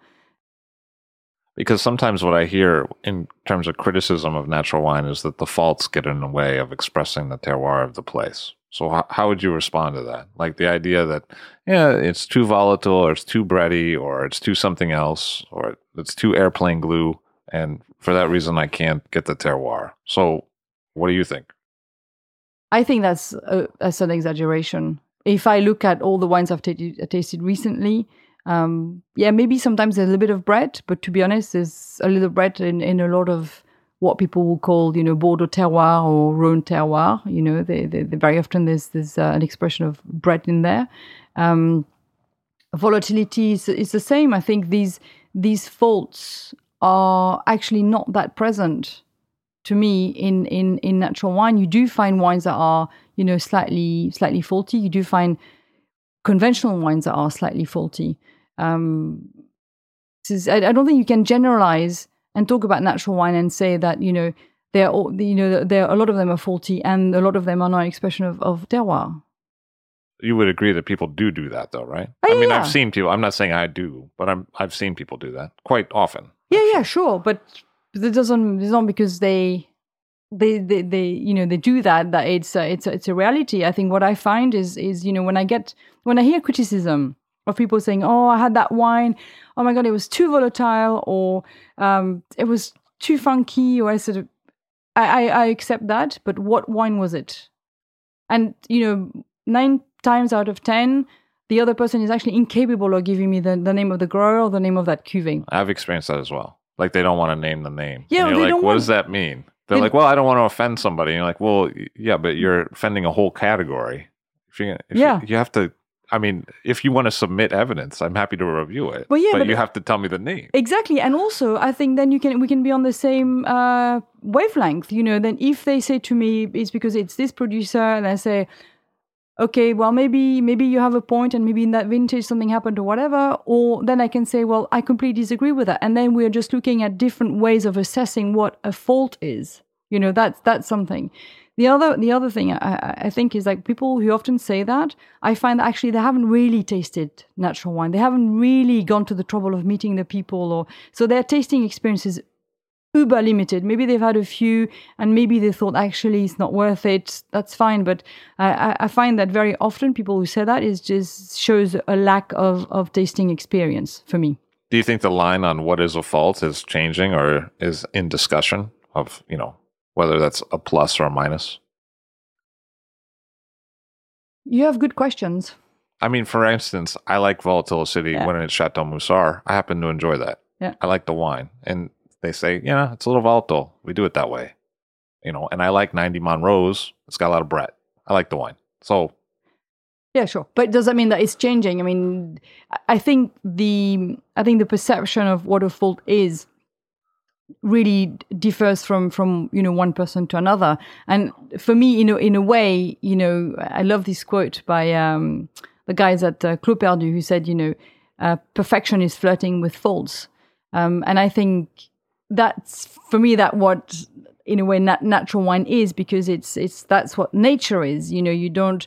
because sometimes what I hear in terms of criticism of natural wine is that the faults get in the way of expressing the terroir of the place. So how, how would you respond to that? Like the idea that yeah, it's too volatile, or it's too bready, or it's too something else, or it's too airplane glue, and for that reason I can't get the terroir. So what do you think? I think that's a, that's an exaggeration. If I look at all the wines I've t- tasted recently, um, yeah, maybe sometimes there's a little bit of bread, but to be honest, there's a little bread in, in a lot of what people will call, you know, Bordeaux terroir or Rhone terroir. You know, they, they, they very often there's there's uh, an expression of bread in there. Um, volatility is, is the same. I think these these faults are actually not that present to me in in in natural wine. You do find wines that are you know slightly slightly faulty. You do find conventional wines that are slightly faulty. Um, is, I, I, don't think you can generalize and talk about natural wine and say that you know they're all, you know there a lot of them are faulty and a lot of them are not an expression of, of terroir. You would agree that people do do that, though, right? Oh, I mean, yeah. I've seen people. I'm not saying I do, but I'm I've seen people do that quite often. Yeah, yeah, sure, but it doesn't. It's not because they they, they, they, you know, they do that. That it's a, it's a, it's a reality. I think what I find is, is you know, when I get when I hear criticism of people saying, "Oh, I had that wine. Oh my god, it was too volatile," or um, "It was too funky," or I sort of, I, I, I accept that. But what wine was it? And you know, nine times out of ten, the other person is actually incapable of giving me the, the name of the grower or the name of that cuvee. I've experienced that as well. Like they don't want to name the name. Yeah, and you're like, what want- does that mean? They're They- like, well, I don't want to offend somebody. And you're like, well, yeah, but you're offending a whole category. If you, if Yeah. you, you have to. I mean, if you want to submit evidence, I'm happy to review it. But yeah, but- you have to tell me the name. Exactly, and also I think then you can we can be on the same uh, wavelength. You know, then if they say to me it's because it's this producer, and I say, okay, well maybe maybe you have a point, and maybe in that vintage something happened or whatever, or then I can say, well, I completely disagree with that, and then we're just looking at different ways of assessing what a fault is. You know, that's that's something. The other the other thing I, I- think is like people who often say that I find that actually they haven't really tasted natural wine. They haven't really gone to the trouble of meeting the people, or so their tasting experience is uber limited. Maybe they've had a few, and maybe they thought actually it's not worth it. That's fine, but I, I- find that very often people who say that is just shows a lack of of tasting experience for me. Do you think the line on what is a fault is changing or is in discussion of you know whether that's a plus or a minus? You have good questions. I mean, for instance, I like volatility Yeah. when it's Chateau Musar. I happen to enjoy that. Yeah. I like the wine. And they say, yeah, it's a little volatile. We do it that way. You know, and I like 90 Montrose. It's got a lot of Brett. I like the wine. So Yeah, sure. But does that mean that it's changing? I mean, I- I think the I think the perception of what a fault is really differs from from you know one person to another. And for me, you know, in a way, you know, I love this quote by um, the guys at uh, Clos Perdu who said, you know, uh, perfection is flirting with faults. Um, and I think that's for me that what in a way nat- natural wine is because it's it's that's what nature is. You know, you don't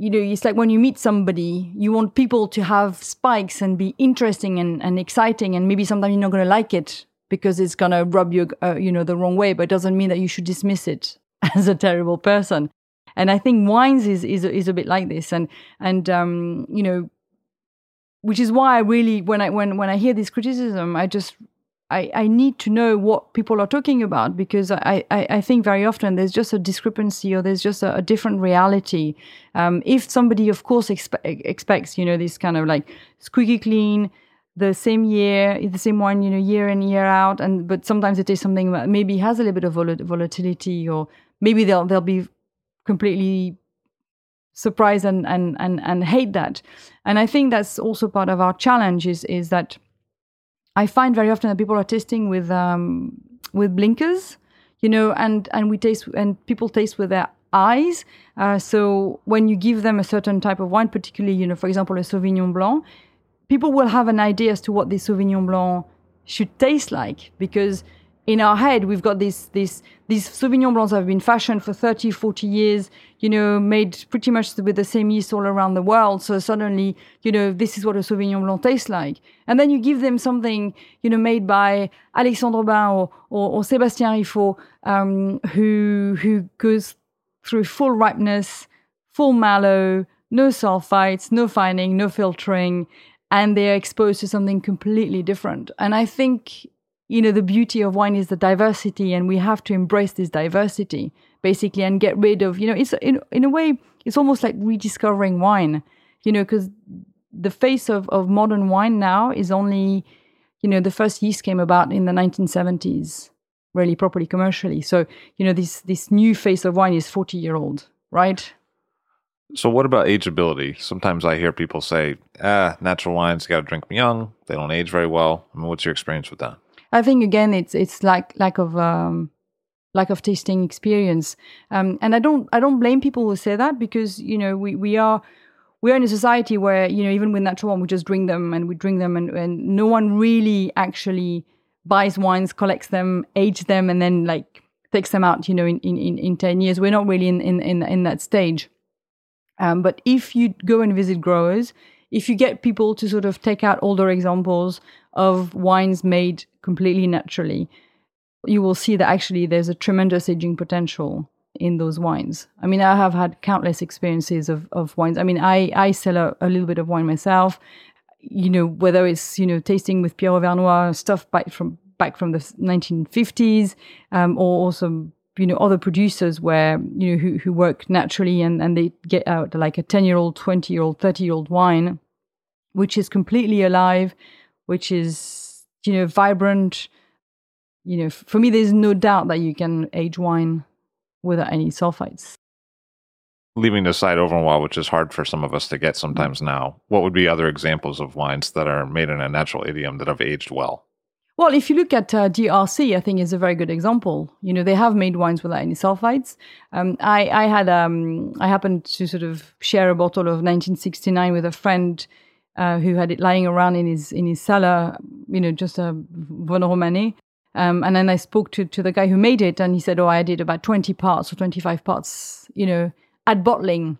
you know, it's like when you meet somebody, you want people to have spikes and be interesting and, and exciting, and maybe sometimes you're not going to like it because it's going to rub you, uh, you know, the wrong way. But it doesn't mean that you should dismiss it [laughs] as a terrible person. And I think wines is is is a bit like this, and and um, you know, which is why I really when I when when I hear this criticism, I just I, I need to know what people are talking about because I, I, I think very often there's just a discrepancy or there's just a, a different reality. Um, if somebody, of course, expe- expects, you know, this kind of like squeaky clean, the same year, the same one, you know, year in, year out, and but sometimes it is something that maybe has a little bit of vol- volatility or maybe they'll, they'll be completely surprised and, and, and, and hate that. And I think that's also part of our challenge is, is that I find very often that people are tasting with um, with blinkers, you know, and and we taste and people taste with their eyes. Uh, so when you give them a certain type of wine, particularly, you know, for example, a Sauvignon Blanc, people will have an idea as to what the Sauvignon Blanc should taste like because in our head we've got this this these Sauvignon Blancs have been fashioned for 30 40 years you know made pretty much with the same yeast all around the world so suddenly you know this is what a Sauvignon Blanc tastes like and then you give them something you know made by Alexandre Bain or, or, or Sébastien Riffaut um, who who goes through full ripeness full malo no sulfites no fining no filtering and they're exposed to something completely different. And I think, you know, the beauty of wine is the diversity, and we have to embrace this diversity basically and get rid of, you know, it's in, in a way, it's almost like rediscovering wine, you know, because the face of, of modern wine now is only, you know, the first yeast came about in the 1970s, really properly commercially. So, you know, this, this new face of wine is 40 year old, right? So what about ageability? Sometimes I hear people say, "Ah, natural wines got to drink them young. They don't age very well." I mean, what's your experience with that? I think again, it's it's like lack of um, lack of tasting experience, um, and I don't I don't blame people who say that because you know we we are we are in a society where you know even with natural wine we just drink them and we drink them and, and no one really actually buys wines, collects them, age them, and then like takes them out. You know, in in, in, in ten years, we're not really in in in, in that stage. Um, but if you go and visit growers, if you get people to sort of take out older examples of wines made completely naturally, you will see that actually there's a tremendous aging potential in those wines. I mean, I have had countless experiences of, of wines. I mean, I, I sell a, a little bit of wine myself, you know, whether it's, you know, tasting with Pierre Overnoy stuff back from back from the 1950s, um, or also you know other producers where you know who, who work naturally and, and they get out like a 10 year old 20 year old 30 year old wine which is completely alive which is you know vibrant you know for me there's no doubt that you can age wine without any sulfites leaving aside Overnoy, which is hard for some of us to get sometimes now, what would be other examples of wines that are made in a natural idiom that have aged well? Well, if you look at uh, DRC, I think is a very good example. You know, they have made wines without any sulfites. Um, I, I had, um, I happened to sort of share a bottle of 1969 with a friend uh, who had it lying around in his in his cellar. You know, just a Vosne Romanée. Um, and then I spoke to to the guy who made it, and he said, "Oh, I did about 20 parts or 25 parts. You know, at bottling."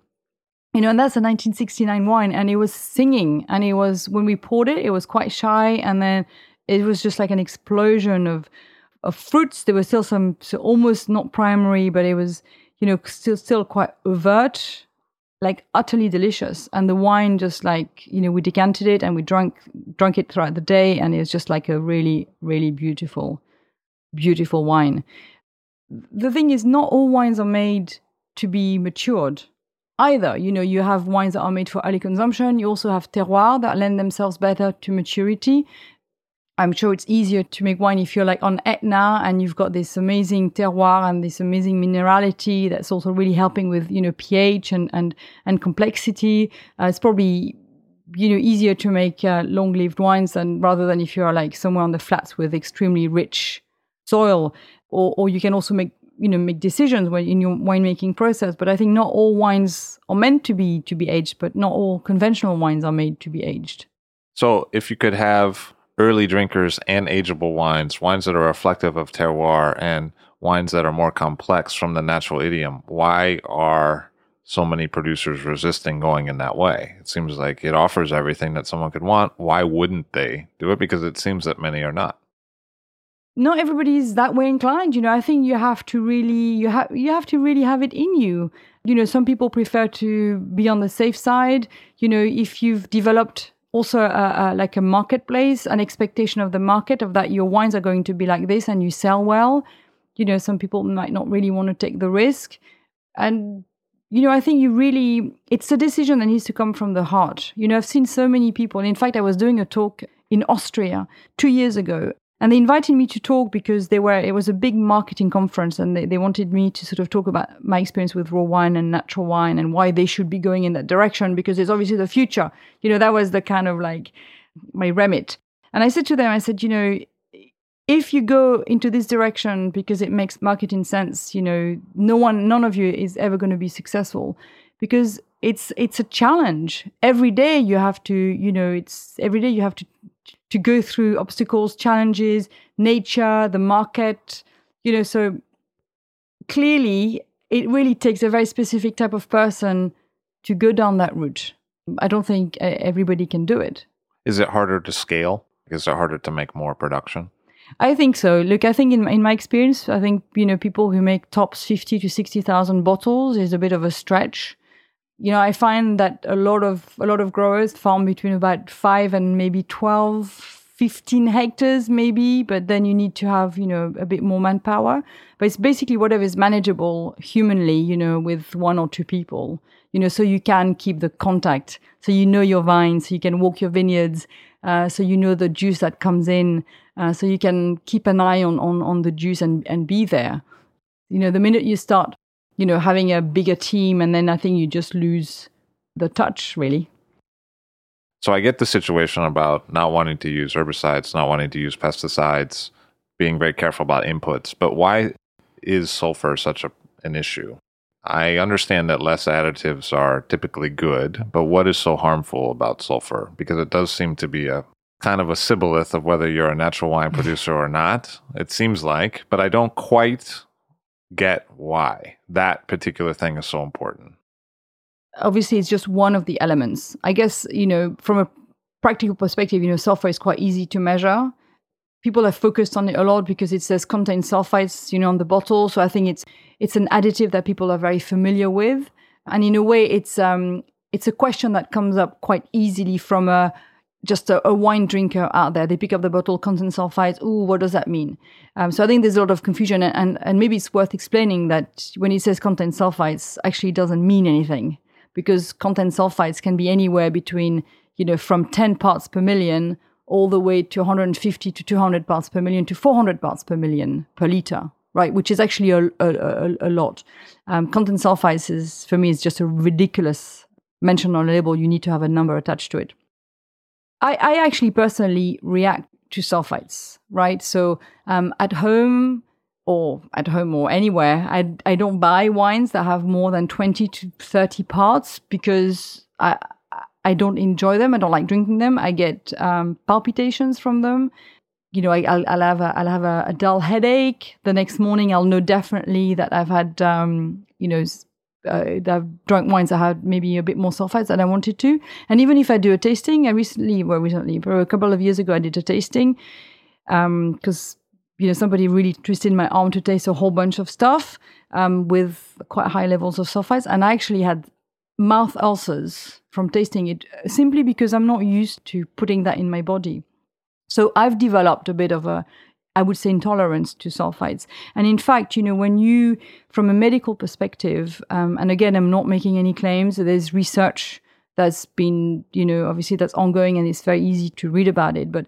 you know, and that's a 1969 wine, and it was singing, and it was when we poured it, it was quite shy, and then it was just like an explosion of of fruits. There were still some so almost not primary, but it was you know still still quite overt, like utterly delicious. And the wine just like you know we decanted it and we drank drank it throughout the day, and it's just like a really really beautiful beautiful wine. The thing is, not all wines are made to be matured either. You know, you have wines that are made for early consumption. You also have terroir that lend themselves better to maturity. I'm sure it's easier to make wine if you're like on Etna and you've got this amazing terroir and this amazing minerality that's also really helping with you know pH and and and complexity. Uh, it's probably you know easier to make uh, long-lived wines than rather than if you're like somewhere on the flats with extremely rich soil, or or you can also make you know make decisions when in your winemaking process. But I think not all wines are meant to be to be aged, but not all conventional wines are made to be aged. So if you could have early drinkers and ageable wines, wines that are reflective of terroir and wines that are more complex from the natural idiom. Why are so many producers resisting going in that way? It seems like it offers everything that someone could want. Why wouldn't they do it? Because it seems that many are not. Not everybody is that way inclined. You know, I think you have to really you have you have to really have it in you. You know, some people prefer to be on the safe side. You know, if you've developed also like a marketplace, an expectation of the market of that your wines are going to be like this and you sell well. You know, some people might not really want to take the risk. And, you know, I think you really, it's a decision that needs to come from the heart. You know, I've seen so many people. In fact, I was doing a talk in Austria two years ago and they invited me to talk because they were it was a big marketing conference and they, they wanted me to sort of talk about my experience with raw wine and natural wine and why they should be going in that direction because it's obviously the future. You know that was the kind of like my remit. And i said to them i said you know if you go into this direction because it makes marketing sense you know no one none of you is ever going to be successful because it's it's a challenge. Every day you have to you know it's every day you have to to go through obstacles, challenges, nature, the market, you know, so clearly it really takes a very specific type of person to go down that route. I don't think uh, everybody can do it. Is it harder to scale? Is it harder to make more production? I think so. Look, I think in in my experience, I think you know people who make tops fifty to sixty thousand bottles is a bit of a stretch you know, I find that a lot of a lot of growers farm between about five and maybe 12, 15 hectares, maybe, but then you need to have, you know, a bit more manpower. But it's basically whatever is manageable humanly, you know, with one or two people, you know, so you can keep the contact. So you know your vines, so you can walk your vineyards, uh, so you know the juice that comes in, uh, so you can keep an eye on, on, on the juice and, and be there. You know, the minute you start you know, having a bigger team, and then I think you just lose the touch, really. So I get the situation about not wanting to use herbicides, not wanting to use pesticides, being very careful about inputs. But why is sulfur such a, an issue? I understand that less additives are typically good, but what is so harmful about sulfur? Because it does seem to be a kind of a shibboleth of whether you're a natural wine [laughs] producer or not. It seems like, but I don't quite get why that particular thing is so important. Obviously, it's just one of the elements. I guess, you know, from a practical perspective, you know, sulfur is quite easy to measure. people have focused on it a lot because it says contain sulfites, you know, on the bottle. So I think it's it's an additive that people are very familiar with, and in a way, it's um, it's a question that comes up quite easily from a just a, a, wine drinker out there. They pick up the bottle, contain sulfites. Oh, what does that mean? Um, so I think there's a lot of confusion, and, and, and maybe it's worth explaining that when it says contain sulfites, actually doesn't mean anything because contain sulfites can be anywhere between you know from 10 parts per million all the way to 150 to 200 parts per million to 400 parts per million per liter, right? Which is actually a, a, a, lot. Um, contain sulfites is for me is just a ridiculous mention on a label. You need to have a number attached to it. I, I actually personally react to sulfites, right? So um, at home or at home or anywhere, I, I don't buy wines that have more than 20 to 30 parts because I, I don't enjoy them. I don't like drinking them. I get um, palpitations from them. You know, I, will I'll have a, I'll have a, a, dull headache. The next morning, I'll know definitely that I've had, um, you know, uh, I've drunk wines that had maybe a bit more sulfites than I wanted to. And even if I do a tasting, I recently, well, recently, a couple of years ago, I did a tasting because um, you know somebody really twisted my arm to taste a whole bunch of stuff um, with quite high levels of sulfites, and I actually had mouth ulcers from tasting it simply because I'm not used to putting that in my body. So I've developed a bit of a I would say intolerance to sulfites. And in fact, you know, when you, from a medical perspective, um, and again, I'm not making any claims, there's research that's been, you know, obviously that's ongoing and it's very easy to read about it. But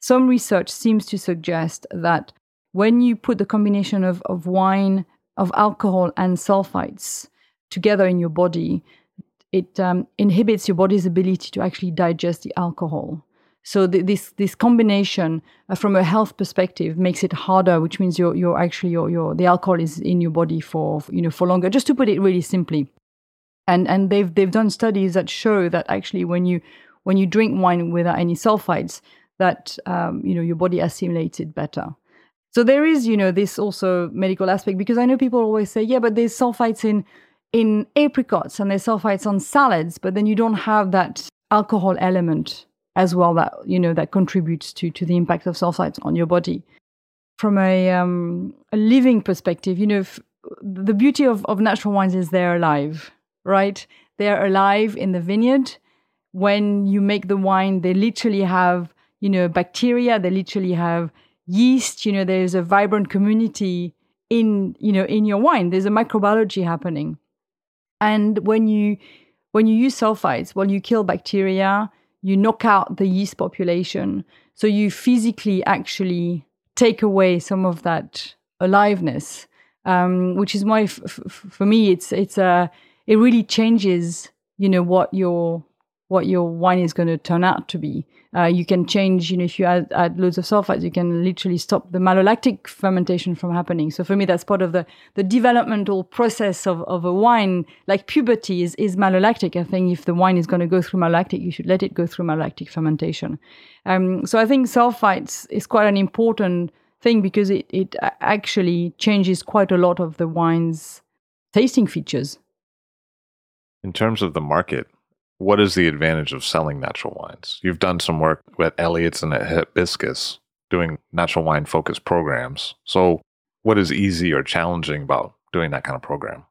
some research seems to suggest that when you put the combination of, of wine, of alcohol, and sulfites together in your body, it um, inhibits your body's ability to actually digest the alcohol. So this this combination uh, from a health perspective makes it harder, which means you're you're actually your your the alcohol is in your body for you know for longer. Just to put it really simply, and and they've they've done studies that show that actually when you when you drink wine without any sulfites, that um, you know your body assimilates it better. So there is you know this also medical aspect because I know people always say yeah, but there's sulfites in in apricots and there's sulfites on salads, but then you don't have that alcohol element as well that you know that contributes to to the impact of sulfites on your body. From a um, a living perspective, you know, the beauty of, of natural wines is they're alive, right? They're alive in the vineyard. When you make the wine, they literally have you know bacteria. They literally have yeast. You know, there's a vibrant community in you know in your wine. There's a microbiology happening, and when you when you use sulfites, well, you kill bacteria you knock out the yeast population. So you physically actually take away some of that aliveness, um, which is why f- f- for me it's it's a it really changes you know what your what your wine is going to turn out to be. Uh, you can change, you know, if you add, add loads of sulfites, you can literally stop the malolactic fermentation from happening. So for me, that's part of the, the developmental process of, of a wine. Like puberty is, is malolactic. I think if the wine is going to go through malolactic, you should let it go through malolactic fermentation. Um, so I think sulfites is quite an important thing because it, it actually changes quite a lot of the wine's tasting features. In terms of the market, what is the advantage of selling natural wines? You've done some work at Elliott's and at Hibiscus doing natural wine focused programs. So, what is easy or challenging about doing that kind of program?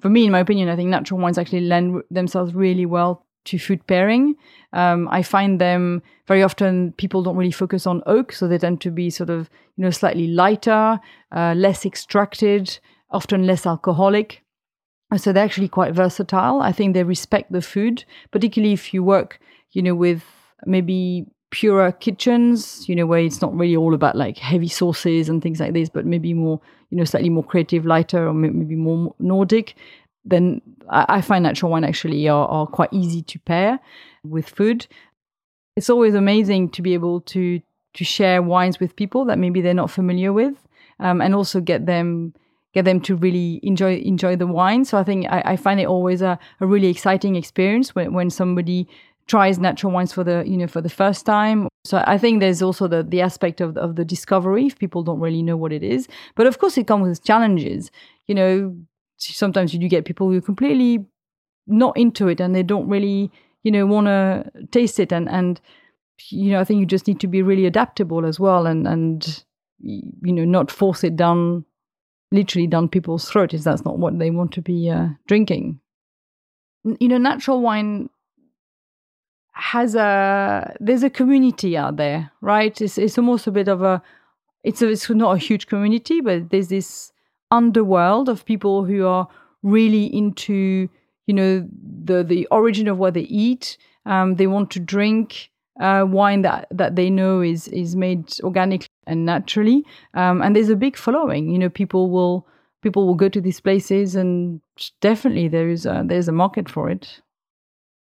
For me, in my opinion, I think natural wines actually lend themselves really well to food pairing. Um, I find them very often people don't really focus on oak, so they tend to be sort of you know slightly lighter, uh, less extracted, often less alcoholic. So they're actually quite versatile. I think they respect the food, particularly if you work, you know, with maybe purer kitchens, you know, where it's not really all about like heavy sauces and things like this, but maybe more, you know, slightly more creative, lighter, or maybe more Nordic. Then I find natural wine actually are, are quite easy to pair with food. It's always amazing to be able to to share wines with people that maybe they're not familiar with, um, and also get them get them to really enjoy enjoy the wine. So I think I, I find it always a, a really exciting experience when, when somebody tries natural wines for the you know for the first time. So I think there's also the the aspect of of the discovery if people don't really know what it is. But of course, it comes with challenges. You know, sometimes you do get people who are completely not into it and they don't really you know want to taste it and and you know, I think you just need to be really adaptable as well, and and you know, not force it down, literally down people's throats if that's not what they want to be uh, drinking. You know, natural wine has a there's a community out there, right? It's it's almost a bit of a it's a, it's not a huge community, but there's this underworld of people who are really into you know the the origin of what they eat. Um, they want to drink uh, wine that that they know is is made organically and naturally. Um, and there's a big following. You know, people will people will go to these places, and definitely there is a, there's a market for it.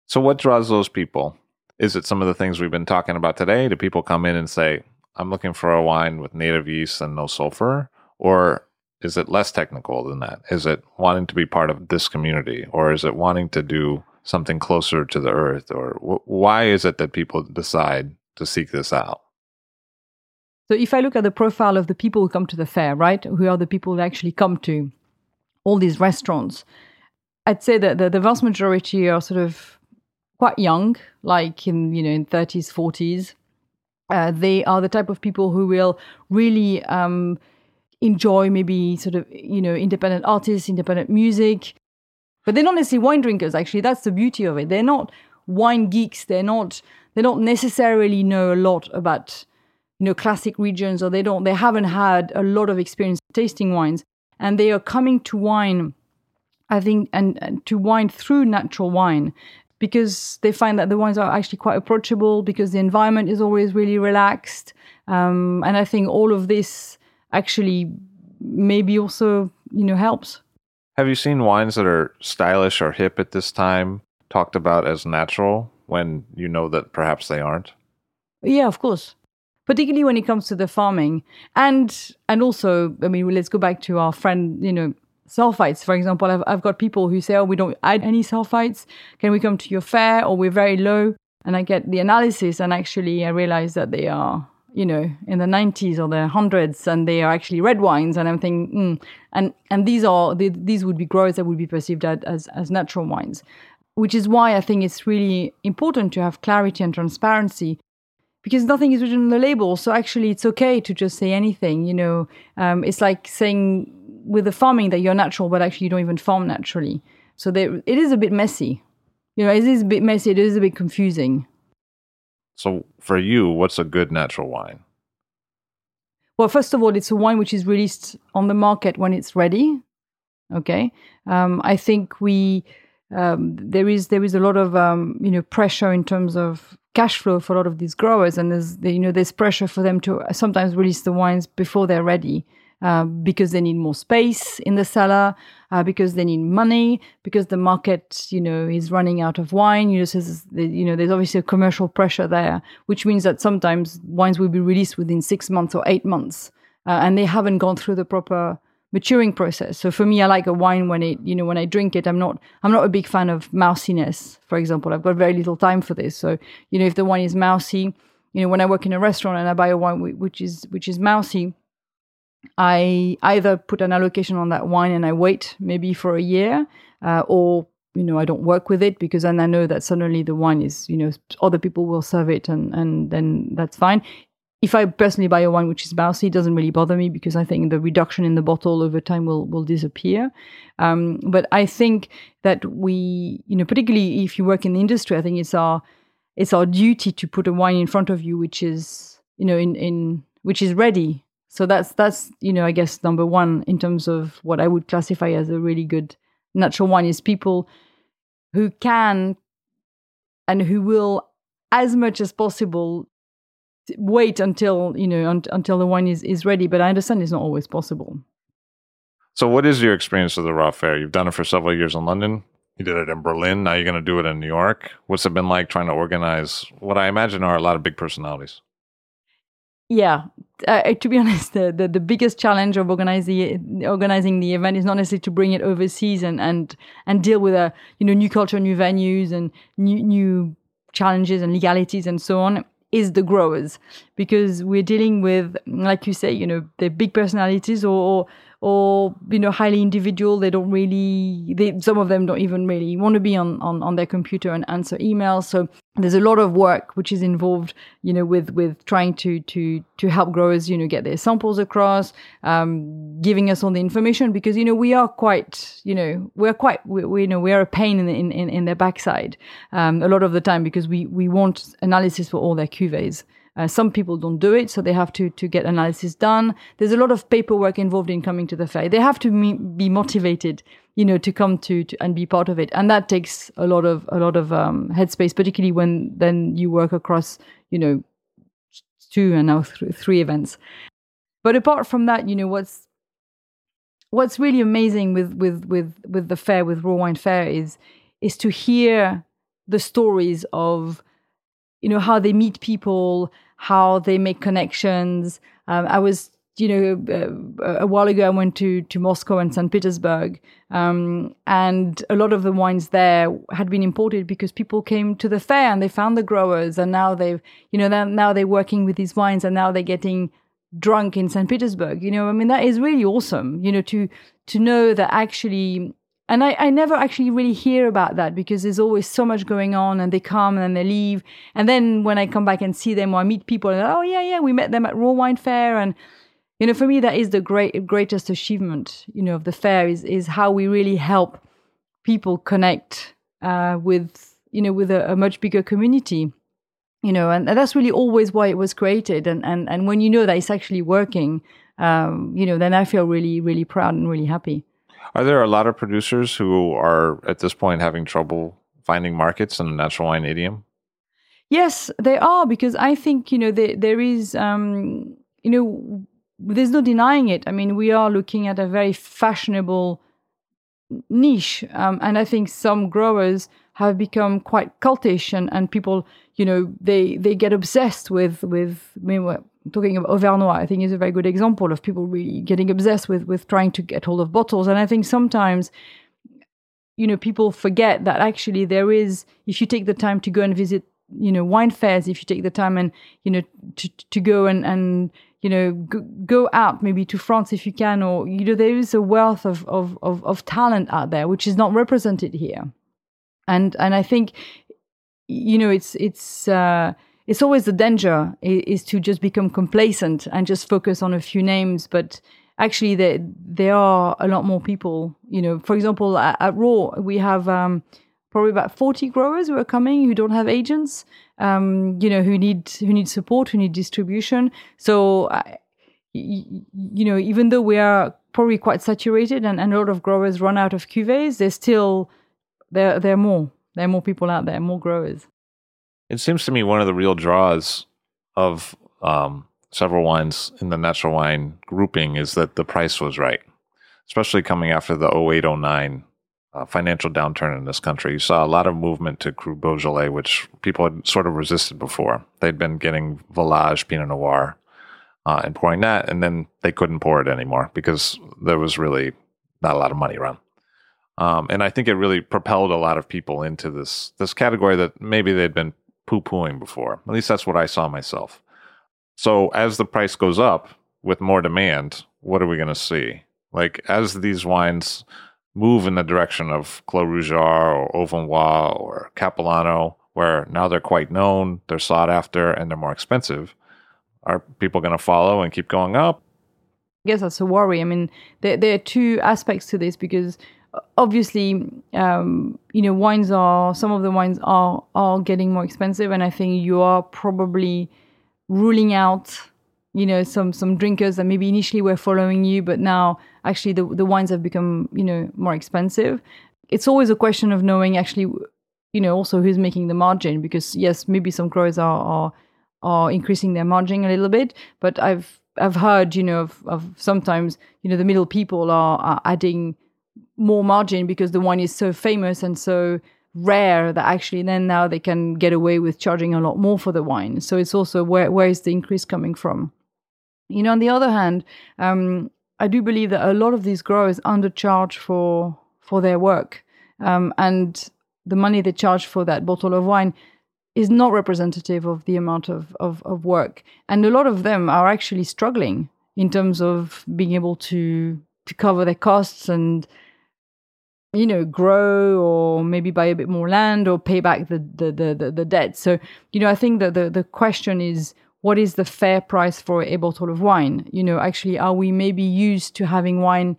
So, what draws those people? Is it some of the things we've been talking about today? Do people come in and say, I'm looking for a wine with native yeast and no sulfur? Or is it less technical than that? Is it wanting to be part of this community? Or is it wanting to do something closer to the earth? Or wh- why is it that people decide to seek this out? So, if I look at the profile of the people who come to the fair, right, who are the people who actually come to all these restaurants, I'd say that the, the vast majority are sort of quite young, like in you know in 30s, 40s. Uh, they are the type of people who will really um, enjoy maybe sort of you know independent artists, independent music, but they're not necessarily wine drinkers. Actually, that's the beauty of it. They're not wine geeks. They're not. They don't necessarily know a lot about you know classic regions, or they don't. They haven't had a lot of experience tasting wines, and they are coming to wine. I think and, and to wine through natural wine because they find that the wines are actually quite approachable because the environment is always really relaxed. Um, and I think all of this actually maybe also, you know, helps. Have you seen wines that are stylish or hip at this time talked about as natural when you know that perhaps they aren't? Yeah, of course. Particularly when it comes to the farming. And and also, I mean, let's go back to our friend, you know, sulfites. For example, I've, I've got people who say, oh, we don't add any sulfites. Can we come to your fair? Or we're very low. And I get the analysis, and actually, I realize that they are, you know, in the 90s or the hundreds, and they are actually red wines. And I'm thinking, mm. and and these are these would be growers that would be perceived as as natural wines, which is why I think it's really important to have clarity and transparency because nothing is written on the label. So actually, it's okay to just say anything. You know, um, it's like saying with the farming that you're natural, but actually you don't even farm naturally. So there, it is a bit messy. You know, it is a bit messy. It is a bit confusing. So for you, what's a good natural wine? Well, first of all, it's a wine which is released on the market when it's ready. Okay, um, I think we um, there is there is a lot of um, you know pressure in terms of cash flow for a lot of these growers, and there's you know there's pressure for them to sometimes release the wines before they're ready. Uh, because they need more space in the cellar, uh, because they need money, because the market, you know, is running out of wine. You know, you know, there's obviously a commercial pressure there, which means that sometimes wines will be released within six months or eight months, uh, and they haven't gone through the proper maturing process. So for me, I like a wine when it, you know, when I drink it, I'm not, I'm not a big fan of mousiness. For example, I've got very little time for this. So you know, if the wine is mousy, you know, when I work in a restaurant and I buy a wine which is which is mousy I either put an allocation on that wine and I wait maybe for a year, uh, or you know I don't work with it because then I know that suddenly the wine is you know other people will serve it and and then that's fine. If I personally buy a wine which is bouncy, it doesn't really bother me because I think the reduction in the bottle over time will will disappear. Um, but I think that we, you know, particularly if you work in the industry, I think it's our it's our duty to put a wine in front of you which is you know in in which is ready so that's that's you know I guess number one in terms of what I would classify as a really good natural wine is people who can and who will as much as possible wait until you know un- until the wine is, is ready but i understand it's not always possible. So what is your experience of the raw fair? You've done it for several years in london. You did it in berlin. Now you're going to do it in new york. What's it been like trying to organize what i imagine are a lot of big personalities? Yeah. Uh, to be [laughs] honest the, the, the, biggest challenge of organizing organizing the event is not necessarily to bring it overseas and and and deal with a you know new culture new venues and new new challenges and legalities and so on is the growers because we're dealing with like you say you know the big personalities or or you know highly individual they don't really they some of them don't even really want to be on, on on their computer and answer emails. So there's a lot of work which is involved you know with with trying to to to help growers you know get their samples across um, giving us all the information because you know we are quite you know we're quite we, we you know we are a pain in in in, in their backside um, a lot of the time because we we want analysis for all their cuvées uh, some people don't do it, so they have to to get analysis done. There's a lot of paperwork involved in coming to the fair. They have to me- be motivated, you know, to come to, to, and be part of it, and that takes a lot of a lot of um, headspace, particularly when then you work across, you know, two and now th- three events. But apart from that, you know, what's what's really amazing with with with with the fair with raw wine fair is is to hear the stories of you know how they meet people how they make connections. Um, I was, you know, uh, a while ago I went to to Moscow and St. Petersburg, um, and a lot of the wines there had been imported because people came to the fair and they found the growers, and now they've, you know, now they're working with these wines, and now they're getting drunk in St. Petersburg. You know, I mean, that is really awesome. You know, to to know that actually and I, I never actually really hear about that because there's always so much going on and they come and then they leave. And then when I come back and see them or I meet people, and, oh, yeah, yeah, we met them at Raw Wine Fair. And, you know, for me, that is the great, greatest achievement, you know, of the fair is, is how we really help people connect uh, with, you know, with a, a much bigger community you know and, that's really always why it was created and and and when you know that it's actually working um, you know then i feel really really proud and really happy are there a lot of producers who are at this point having trouble finding markets in the natural wine idiom? Yes, they are because I think you know there there is um, you know there's no denying it. I mean, we are looking at a very fashionable niche, um, and I think some growers have become quite cultish, and, and people you know they they get obsessed with with talking of Overnoy, I think is a very good example of people really getting obsessed with with trying to get hold of bottles. And I think sometimes, you know, people forget that actually there is, if you take the time to go and visit, you know, wine fairs, if you take the time and you know to to go and and you know go, go out maybe to France if you can, or you know, there is a wealth of of of, of talent out there which is not represented here. And and I think, you know, it's it's. Uh, it's always the danger is, to just become complacent and just focus on a few names but actually there there are a lot more people you know. For example at, at raw we have um, probably about 40 growers who are coming who don't have agents um, you know who need who need support who need distribution. So uh, you, know even though we are probably quite saturated and, and a lot of growers run out of cuvées there's still there there are more there are more people out there more growers it seems to me one of the real draws of um, several wines in the natural wine grouping is that the price was right, especially coming after the 0809 uh, financial downturn in this country. You saw a lot of movement to Cru Beaujolais, which people had sort of resisted before. They'd been getting Village Pinot Noir uh, and pouring that, and then they couldn't pour it anymore because there was really not a lot of money around. Um, and I think it really propelled a lot of people into this this category that maybe they'd been poo pooing before. At least that's what I saw myself. So as the price goes up with more demand, what are we going to see? Like as these wines move in the direction of Clos Rougeard or Overnoy or Capilano, where now they're quite known, they're sought after, and they're more expensive, are people going to follow and keep going up? I guess that's a worry. I mean, there, there are two aspects to this because obviously, um, you know, wines are some of the wines are are getting more expensive, and I think you are probably ruling out, you know, some some drinkers that maybe initially were following you, but now actually the the wines have become you know more expensive. It's always a question of knowing actually, you know, also who's making the margin because yes, maybe some growers are are, are increasing their margin a little bit, but I've I've heard, you know, of, of sometimes, you know, the middle people are, are adding more margin because the wine is so famous and so rare that actually then now they can get away with charging a lot more for the wine. So it's also where where is the increase coming from? You know, on the other hand, um, I do believe that a lot of these growers undercharge for for their work, um, and the money they charge for that bottle of wine is not representative of the amount of, of, of work. And a lot of them are actually struggling in terms of being able to to cover their costs and you know grow or maybe buy a bit more land or pay back the the the, the, the debt. So you know i think that the, the question is what is the fair price for a bottle of wine? You know actually are we maybe used to having wine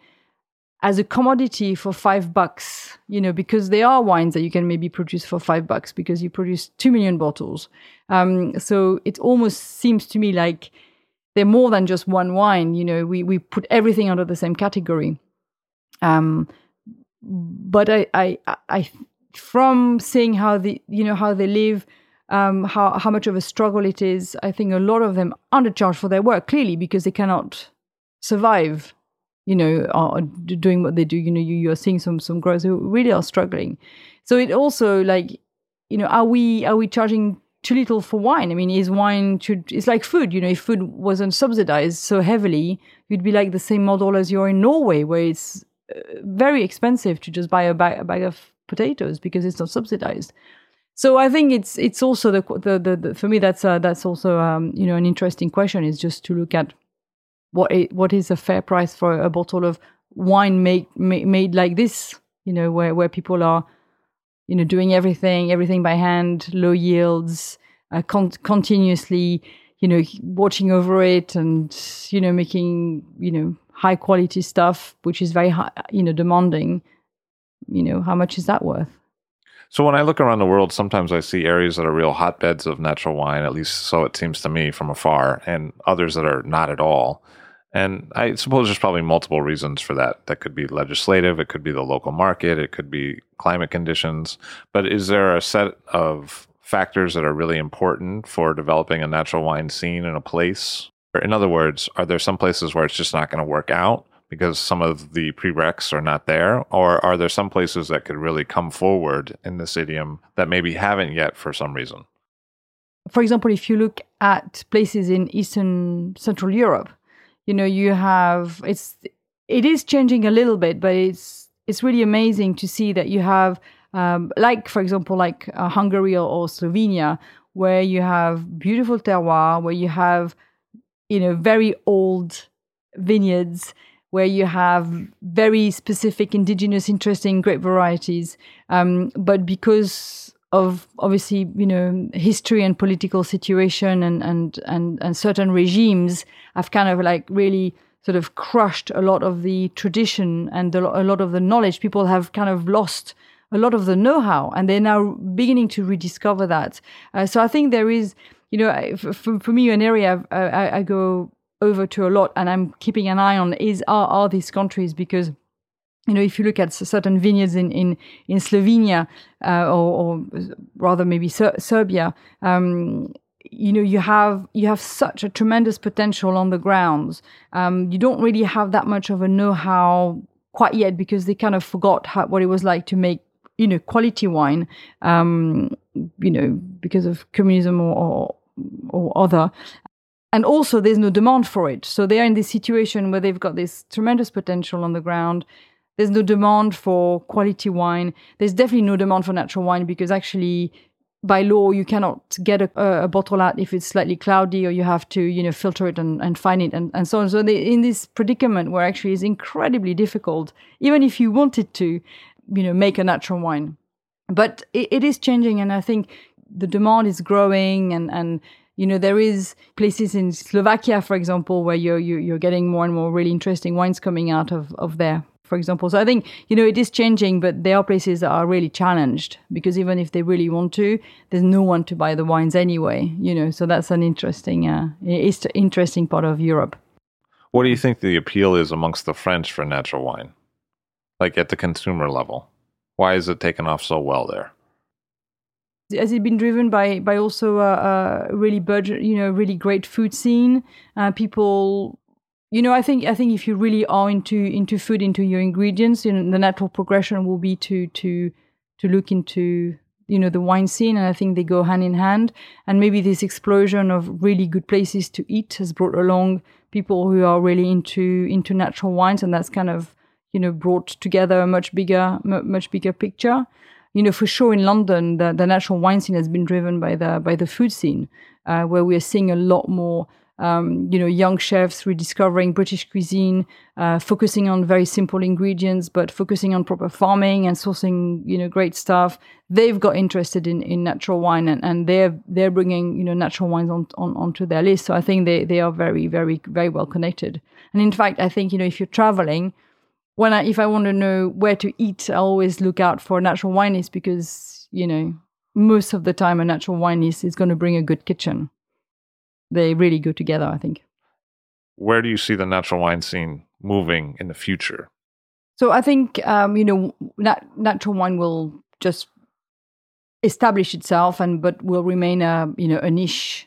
as a commodity for five bucks? You know because there are wines that you can maybe produce for five bucks because you produce two million bottles. Um, so it almost seems to me like they're more than just one wine. You know we, we put everything under the same category. Um, but I, I, I, from seeing how the, you know, how they live, um, how how much of a struggle it is, I think a lot of them undercharge for their work clearly because they cannot survive. You know, doing what they do. You know, you you are seeing some some growers who really are struggling. So it also like, you know, are we are we charging too little for wine. I mean, is wine should it's like food. You know, if food wasn't subsidized so heavily, you'd be like the same model as you're in Norway, where it's very expensive to just buy a bag, a bag of potatoes because it's not subsidized. So I think it's it's also the the, the, the for me that's uh, that's also um, you know an interesting question is just to look at what it, what is a fair price for a bottle of wine made made, made like this you know where where people are you know doing everything everything by hand low yields uh, con- continuously you know watching over it and you know making you know high quality stuff, which is very high, you know, demanding, you know, how much is that worth? So when I look around the world, sometimes I see areas that are real hotbeds of natural wine, at least so it seems to me from afar, and others that are not at all. And I suppose there's probably multiple reasons for that. That could be legislative, it could be the local market, it could be climate conditions. But is there a set of factors that are really important for developing a natural wine scene in a place in other words, are there some places where it's just not going to work out because some of the prereqs are not there? Or are there some places that could really come forward in this idiom that maybe haven't yet for some reason? For example, if you look at places in Eastern Central Europe, you know, you have it's it is changing a little bit, but it's it's really amazing to see that you have um, like for example like uh, Hungary or, or Slovenia, where you have beautiful terroir, where you have you know, very old vineyards where you have very specific indigenous, interesting grape varieties. Um, but because of obviously, you know, history and political situation and, and, and, and certain regimes have kind of like really sort of crushed a lot of the tradition and a lot of the knowledge. People have kind of lost a lot of the know-how and they're now beginning to rediscover that. Uh, so I think there is, you know, for, for me, an area I, I go over to a lot and I'm keeping an eye on is are, are these countries because you know, if you look at certain vineyards in in in Slovenia uh, or, or, rather maybe Ser- Serbia, um, you know, you have you have such a tremendous potential on the grounds. Um, you don't really have that much of a know-how quite yet because they kind of forgot how, what it was like to make you know quality wine. Um, you know, because of communism or, or or other. And also, there's no demand for it. So they are in this situation where they've got this tremendous potential on the ground. There's no demand for quality wine. There's definitely no demand for natural wine because actually, by law, you cannot get a, a bottle out if it's slightly cloudy, or you have to, you know, filter it and, and find it, and, and so on. So they in this predicament where actually it's incredibly difficult, even if you wanted to, you know, make a natural wine. But it, it is changing, and I think the demand is growing and and you know there is places in Slovakia for example where you're you're getting more and more really interesting wines coming out of of there for example. So i think you know it is changing but there are places that are really challenged because even if they really want to there's no one to buy the wines anyway you know. So that's an interesting uh it's interesting part of europe. What do you think the appeal is amongst the french for natural wine? Like at the consumer level why is it taken off so well there has it been driven by by also a, a really budget, you know, really great food scene? Uh, people, you know, I think I think if you really are into into food, into your ingredients, you know, the natural progression will be to to to look into you know the wine scene, and I think they go hand in hand. And maybe this explosion of really good places to eat has brought along people who are really into into natural wines, and that's kind of you know brought together a much bigger much bigger picture you know, for sure in London, the, the natural wine scene has been driven by the by the food scene, uh, where we are seeing a lot more um, you know, young chefs rediscovering British cuisine, uh, focusing on very simple ingredients, but focusing on proper farming and sourcing, you know, great stuff. They've got interested in, in natural wine, and, and they're they're bringing you know natural wines on, on onto their list. So I think they they are very very very well connected. And in fact, I think you know if you're traveling, when I if I want to know where to eat, I always look out for natural wines because you know most of the time a natural wine is, is going to bring a good kitchen they really go together, I think. Where do you see the natural wine scene moving in the future? So I think um, you know nat- natural wine will just establish itself, and but will remain a you know a niche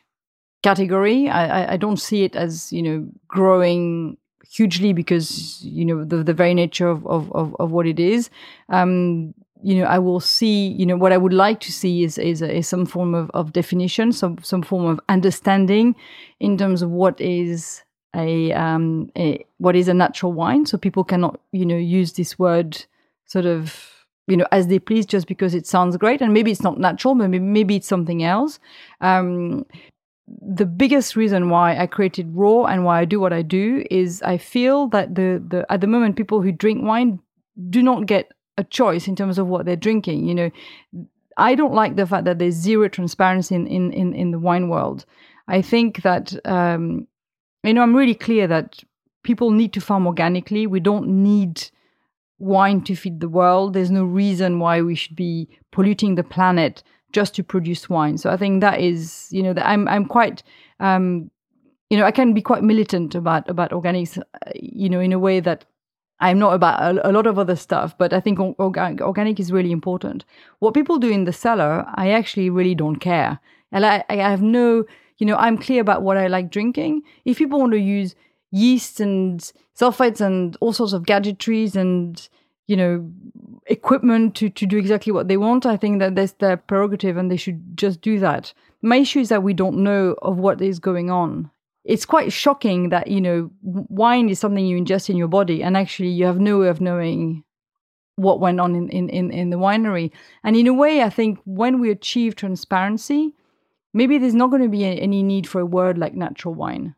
category. I, I don't see it as you know growing hugely because you know the, the very nature of, of, of, of what it is. Um, you know, I will see, you know, what I would like to see is is, is some form of, of definition, some some form of understanding in terms of what is a, um, a what is a natural wine. So people cannot, you know, use this word sort of, you know, as they please just because it sounds great, and maybe it's not natural, maybe maybe it's something else. Um, the biggest reason why I created Raw and why I do what I do is I feel that the the at the moment people who drink wine do not get a choice in terms of what they're drinking. You know, I don't like the fact that there's zero transparency in in in, in the wine world. I think that um, you know I'm really clear that people need to farm organically. We don't need wine to feed the world. There's no reason why we should be polluting the planet just to produce wine. So I think that is, you know, that I'm I'm quite um, you know, I can be quite militant about about organics, uh, you know, in a way that I'm not about a, a, lot of other stuff, but I think organic, organic is really important. What people do in the cellar, I actually really don't care. And I, I have no, you know, I'm clear about what I like drinking. If people want to use yeast and sulfites and all sorts of gadgetries and, you know, equipment to, to do exactly what they want, I think that that's their prerogative and they should just do that. My issue is that we don't know of what is going on. It's quite shocking that you know wine is something you ingest in your body and actually you have no way of knowing what went on in, in, in, in the winery. And in a way i think when we achieve transparency maybe there's not going to be any need for a word like natural wine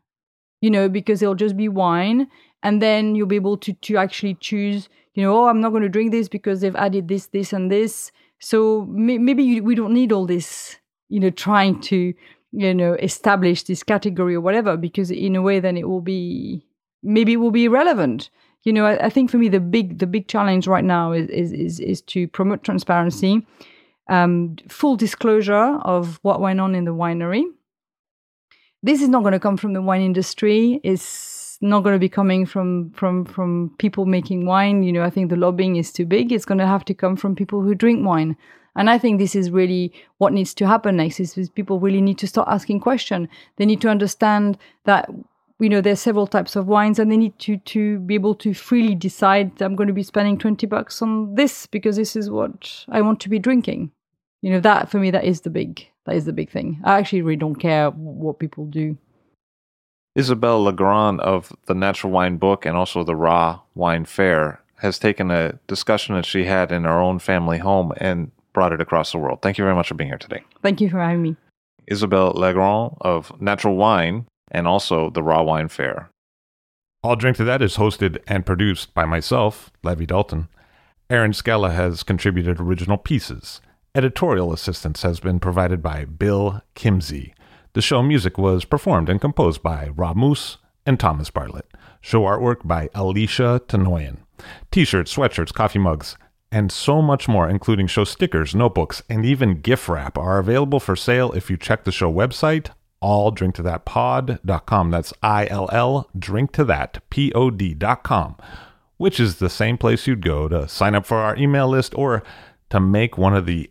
you know because it'll just be wine and then you'll be able to to actually choose you know oh i'm not going to drink this because they've added this this and this. So maybe you, we don't need all this you know trying to you know establish this category or whatever because in a way then it will be maybe it will be irrelevant. You know I, I, think for me the big the big challenge right now is is is, is to promote transparency. Um, full disclosure of what went on in the winery this is not going to come from the wine industry it's not going to be coming from from from people making wine you know i think the lobbying is too big it's going to have to come from people who drink wine and I think this is really what needs to happen next is, is people really need to start asking questions. They need to understand that you know there's several types of wines and they need to to be able to freely decide I'm going to be spending 20 bucks on this because this is what I want to be drinking. You know that for me that is the big that is the big thing. I actually really don't care what people do. Isabelle Legeron of the Natural Wine Book and also the Raw Wine Fair has taken a discussion that she had in her own family home and brought it across the world. Thank you very much for being here today. Thank you for having me. Isabelle Legeron of Natural Wine and also the Raw Wine Fair. I'll Drink to That is hosted and produced by myself, Levi Dalton. Aaron Skella has contributed original pieces. Editorial assistance has been provided by Bill Kimsey. The show music was performed and composed by Rob Moose and Thomas Bartlett. Show artwork by Alicia Tenoyan. T shirts, sweatshirts, coffee mugs, and so much more, including show stickers, notebooks, and even gift wrap, are available for sale if you check the show website, illdrinktothatpod.com. That's I L L drink to that P O which is the same place you'd go to sign up for our email list or to make one of the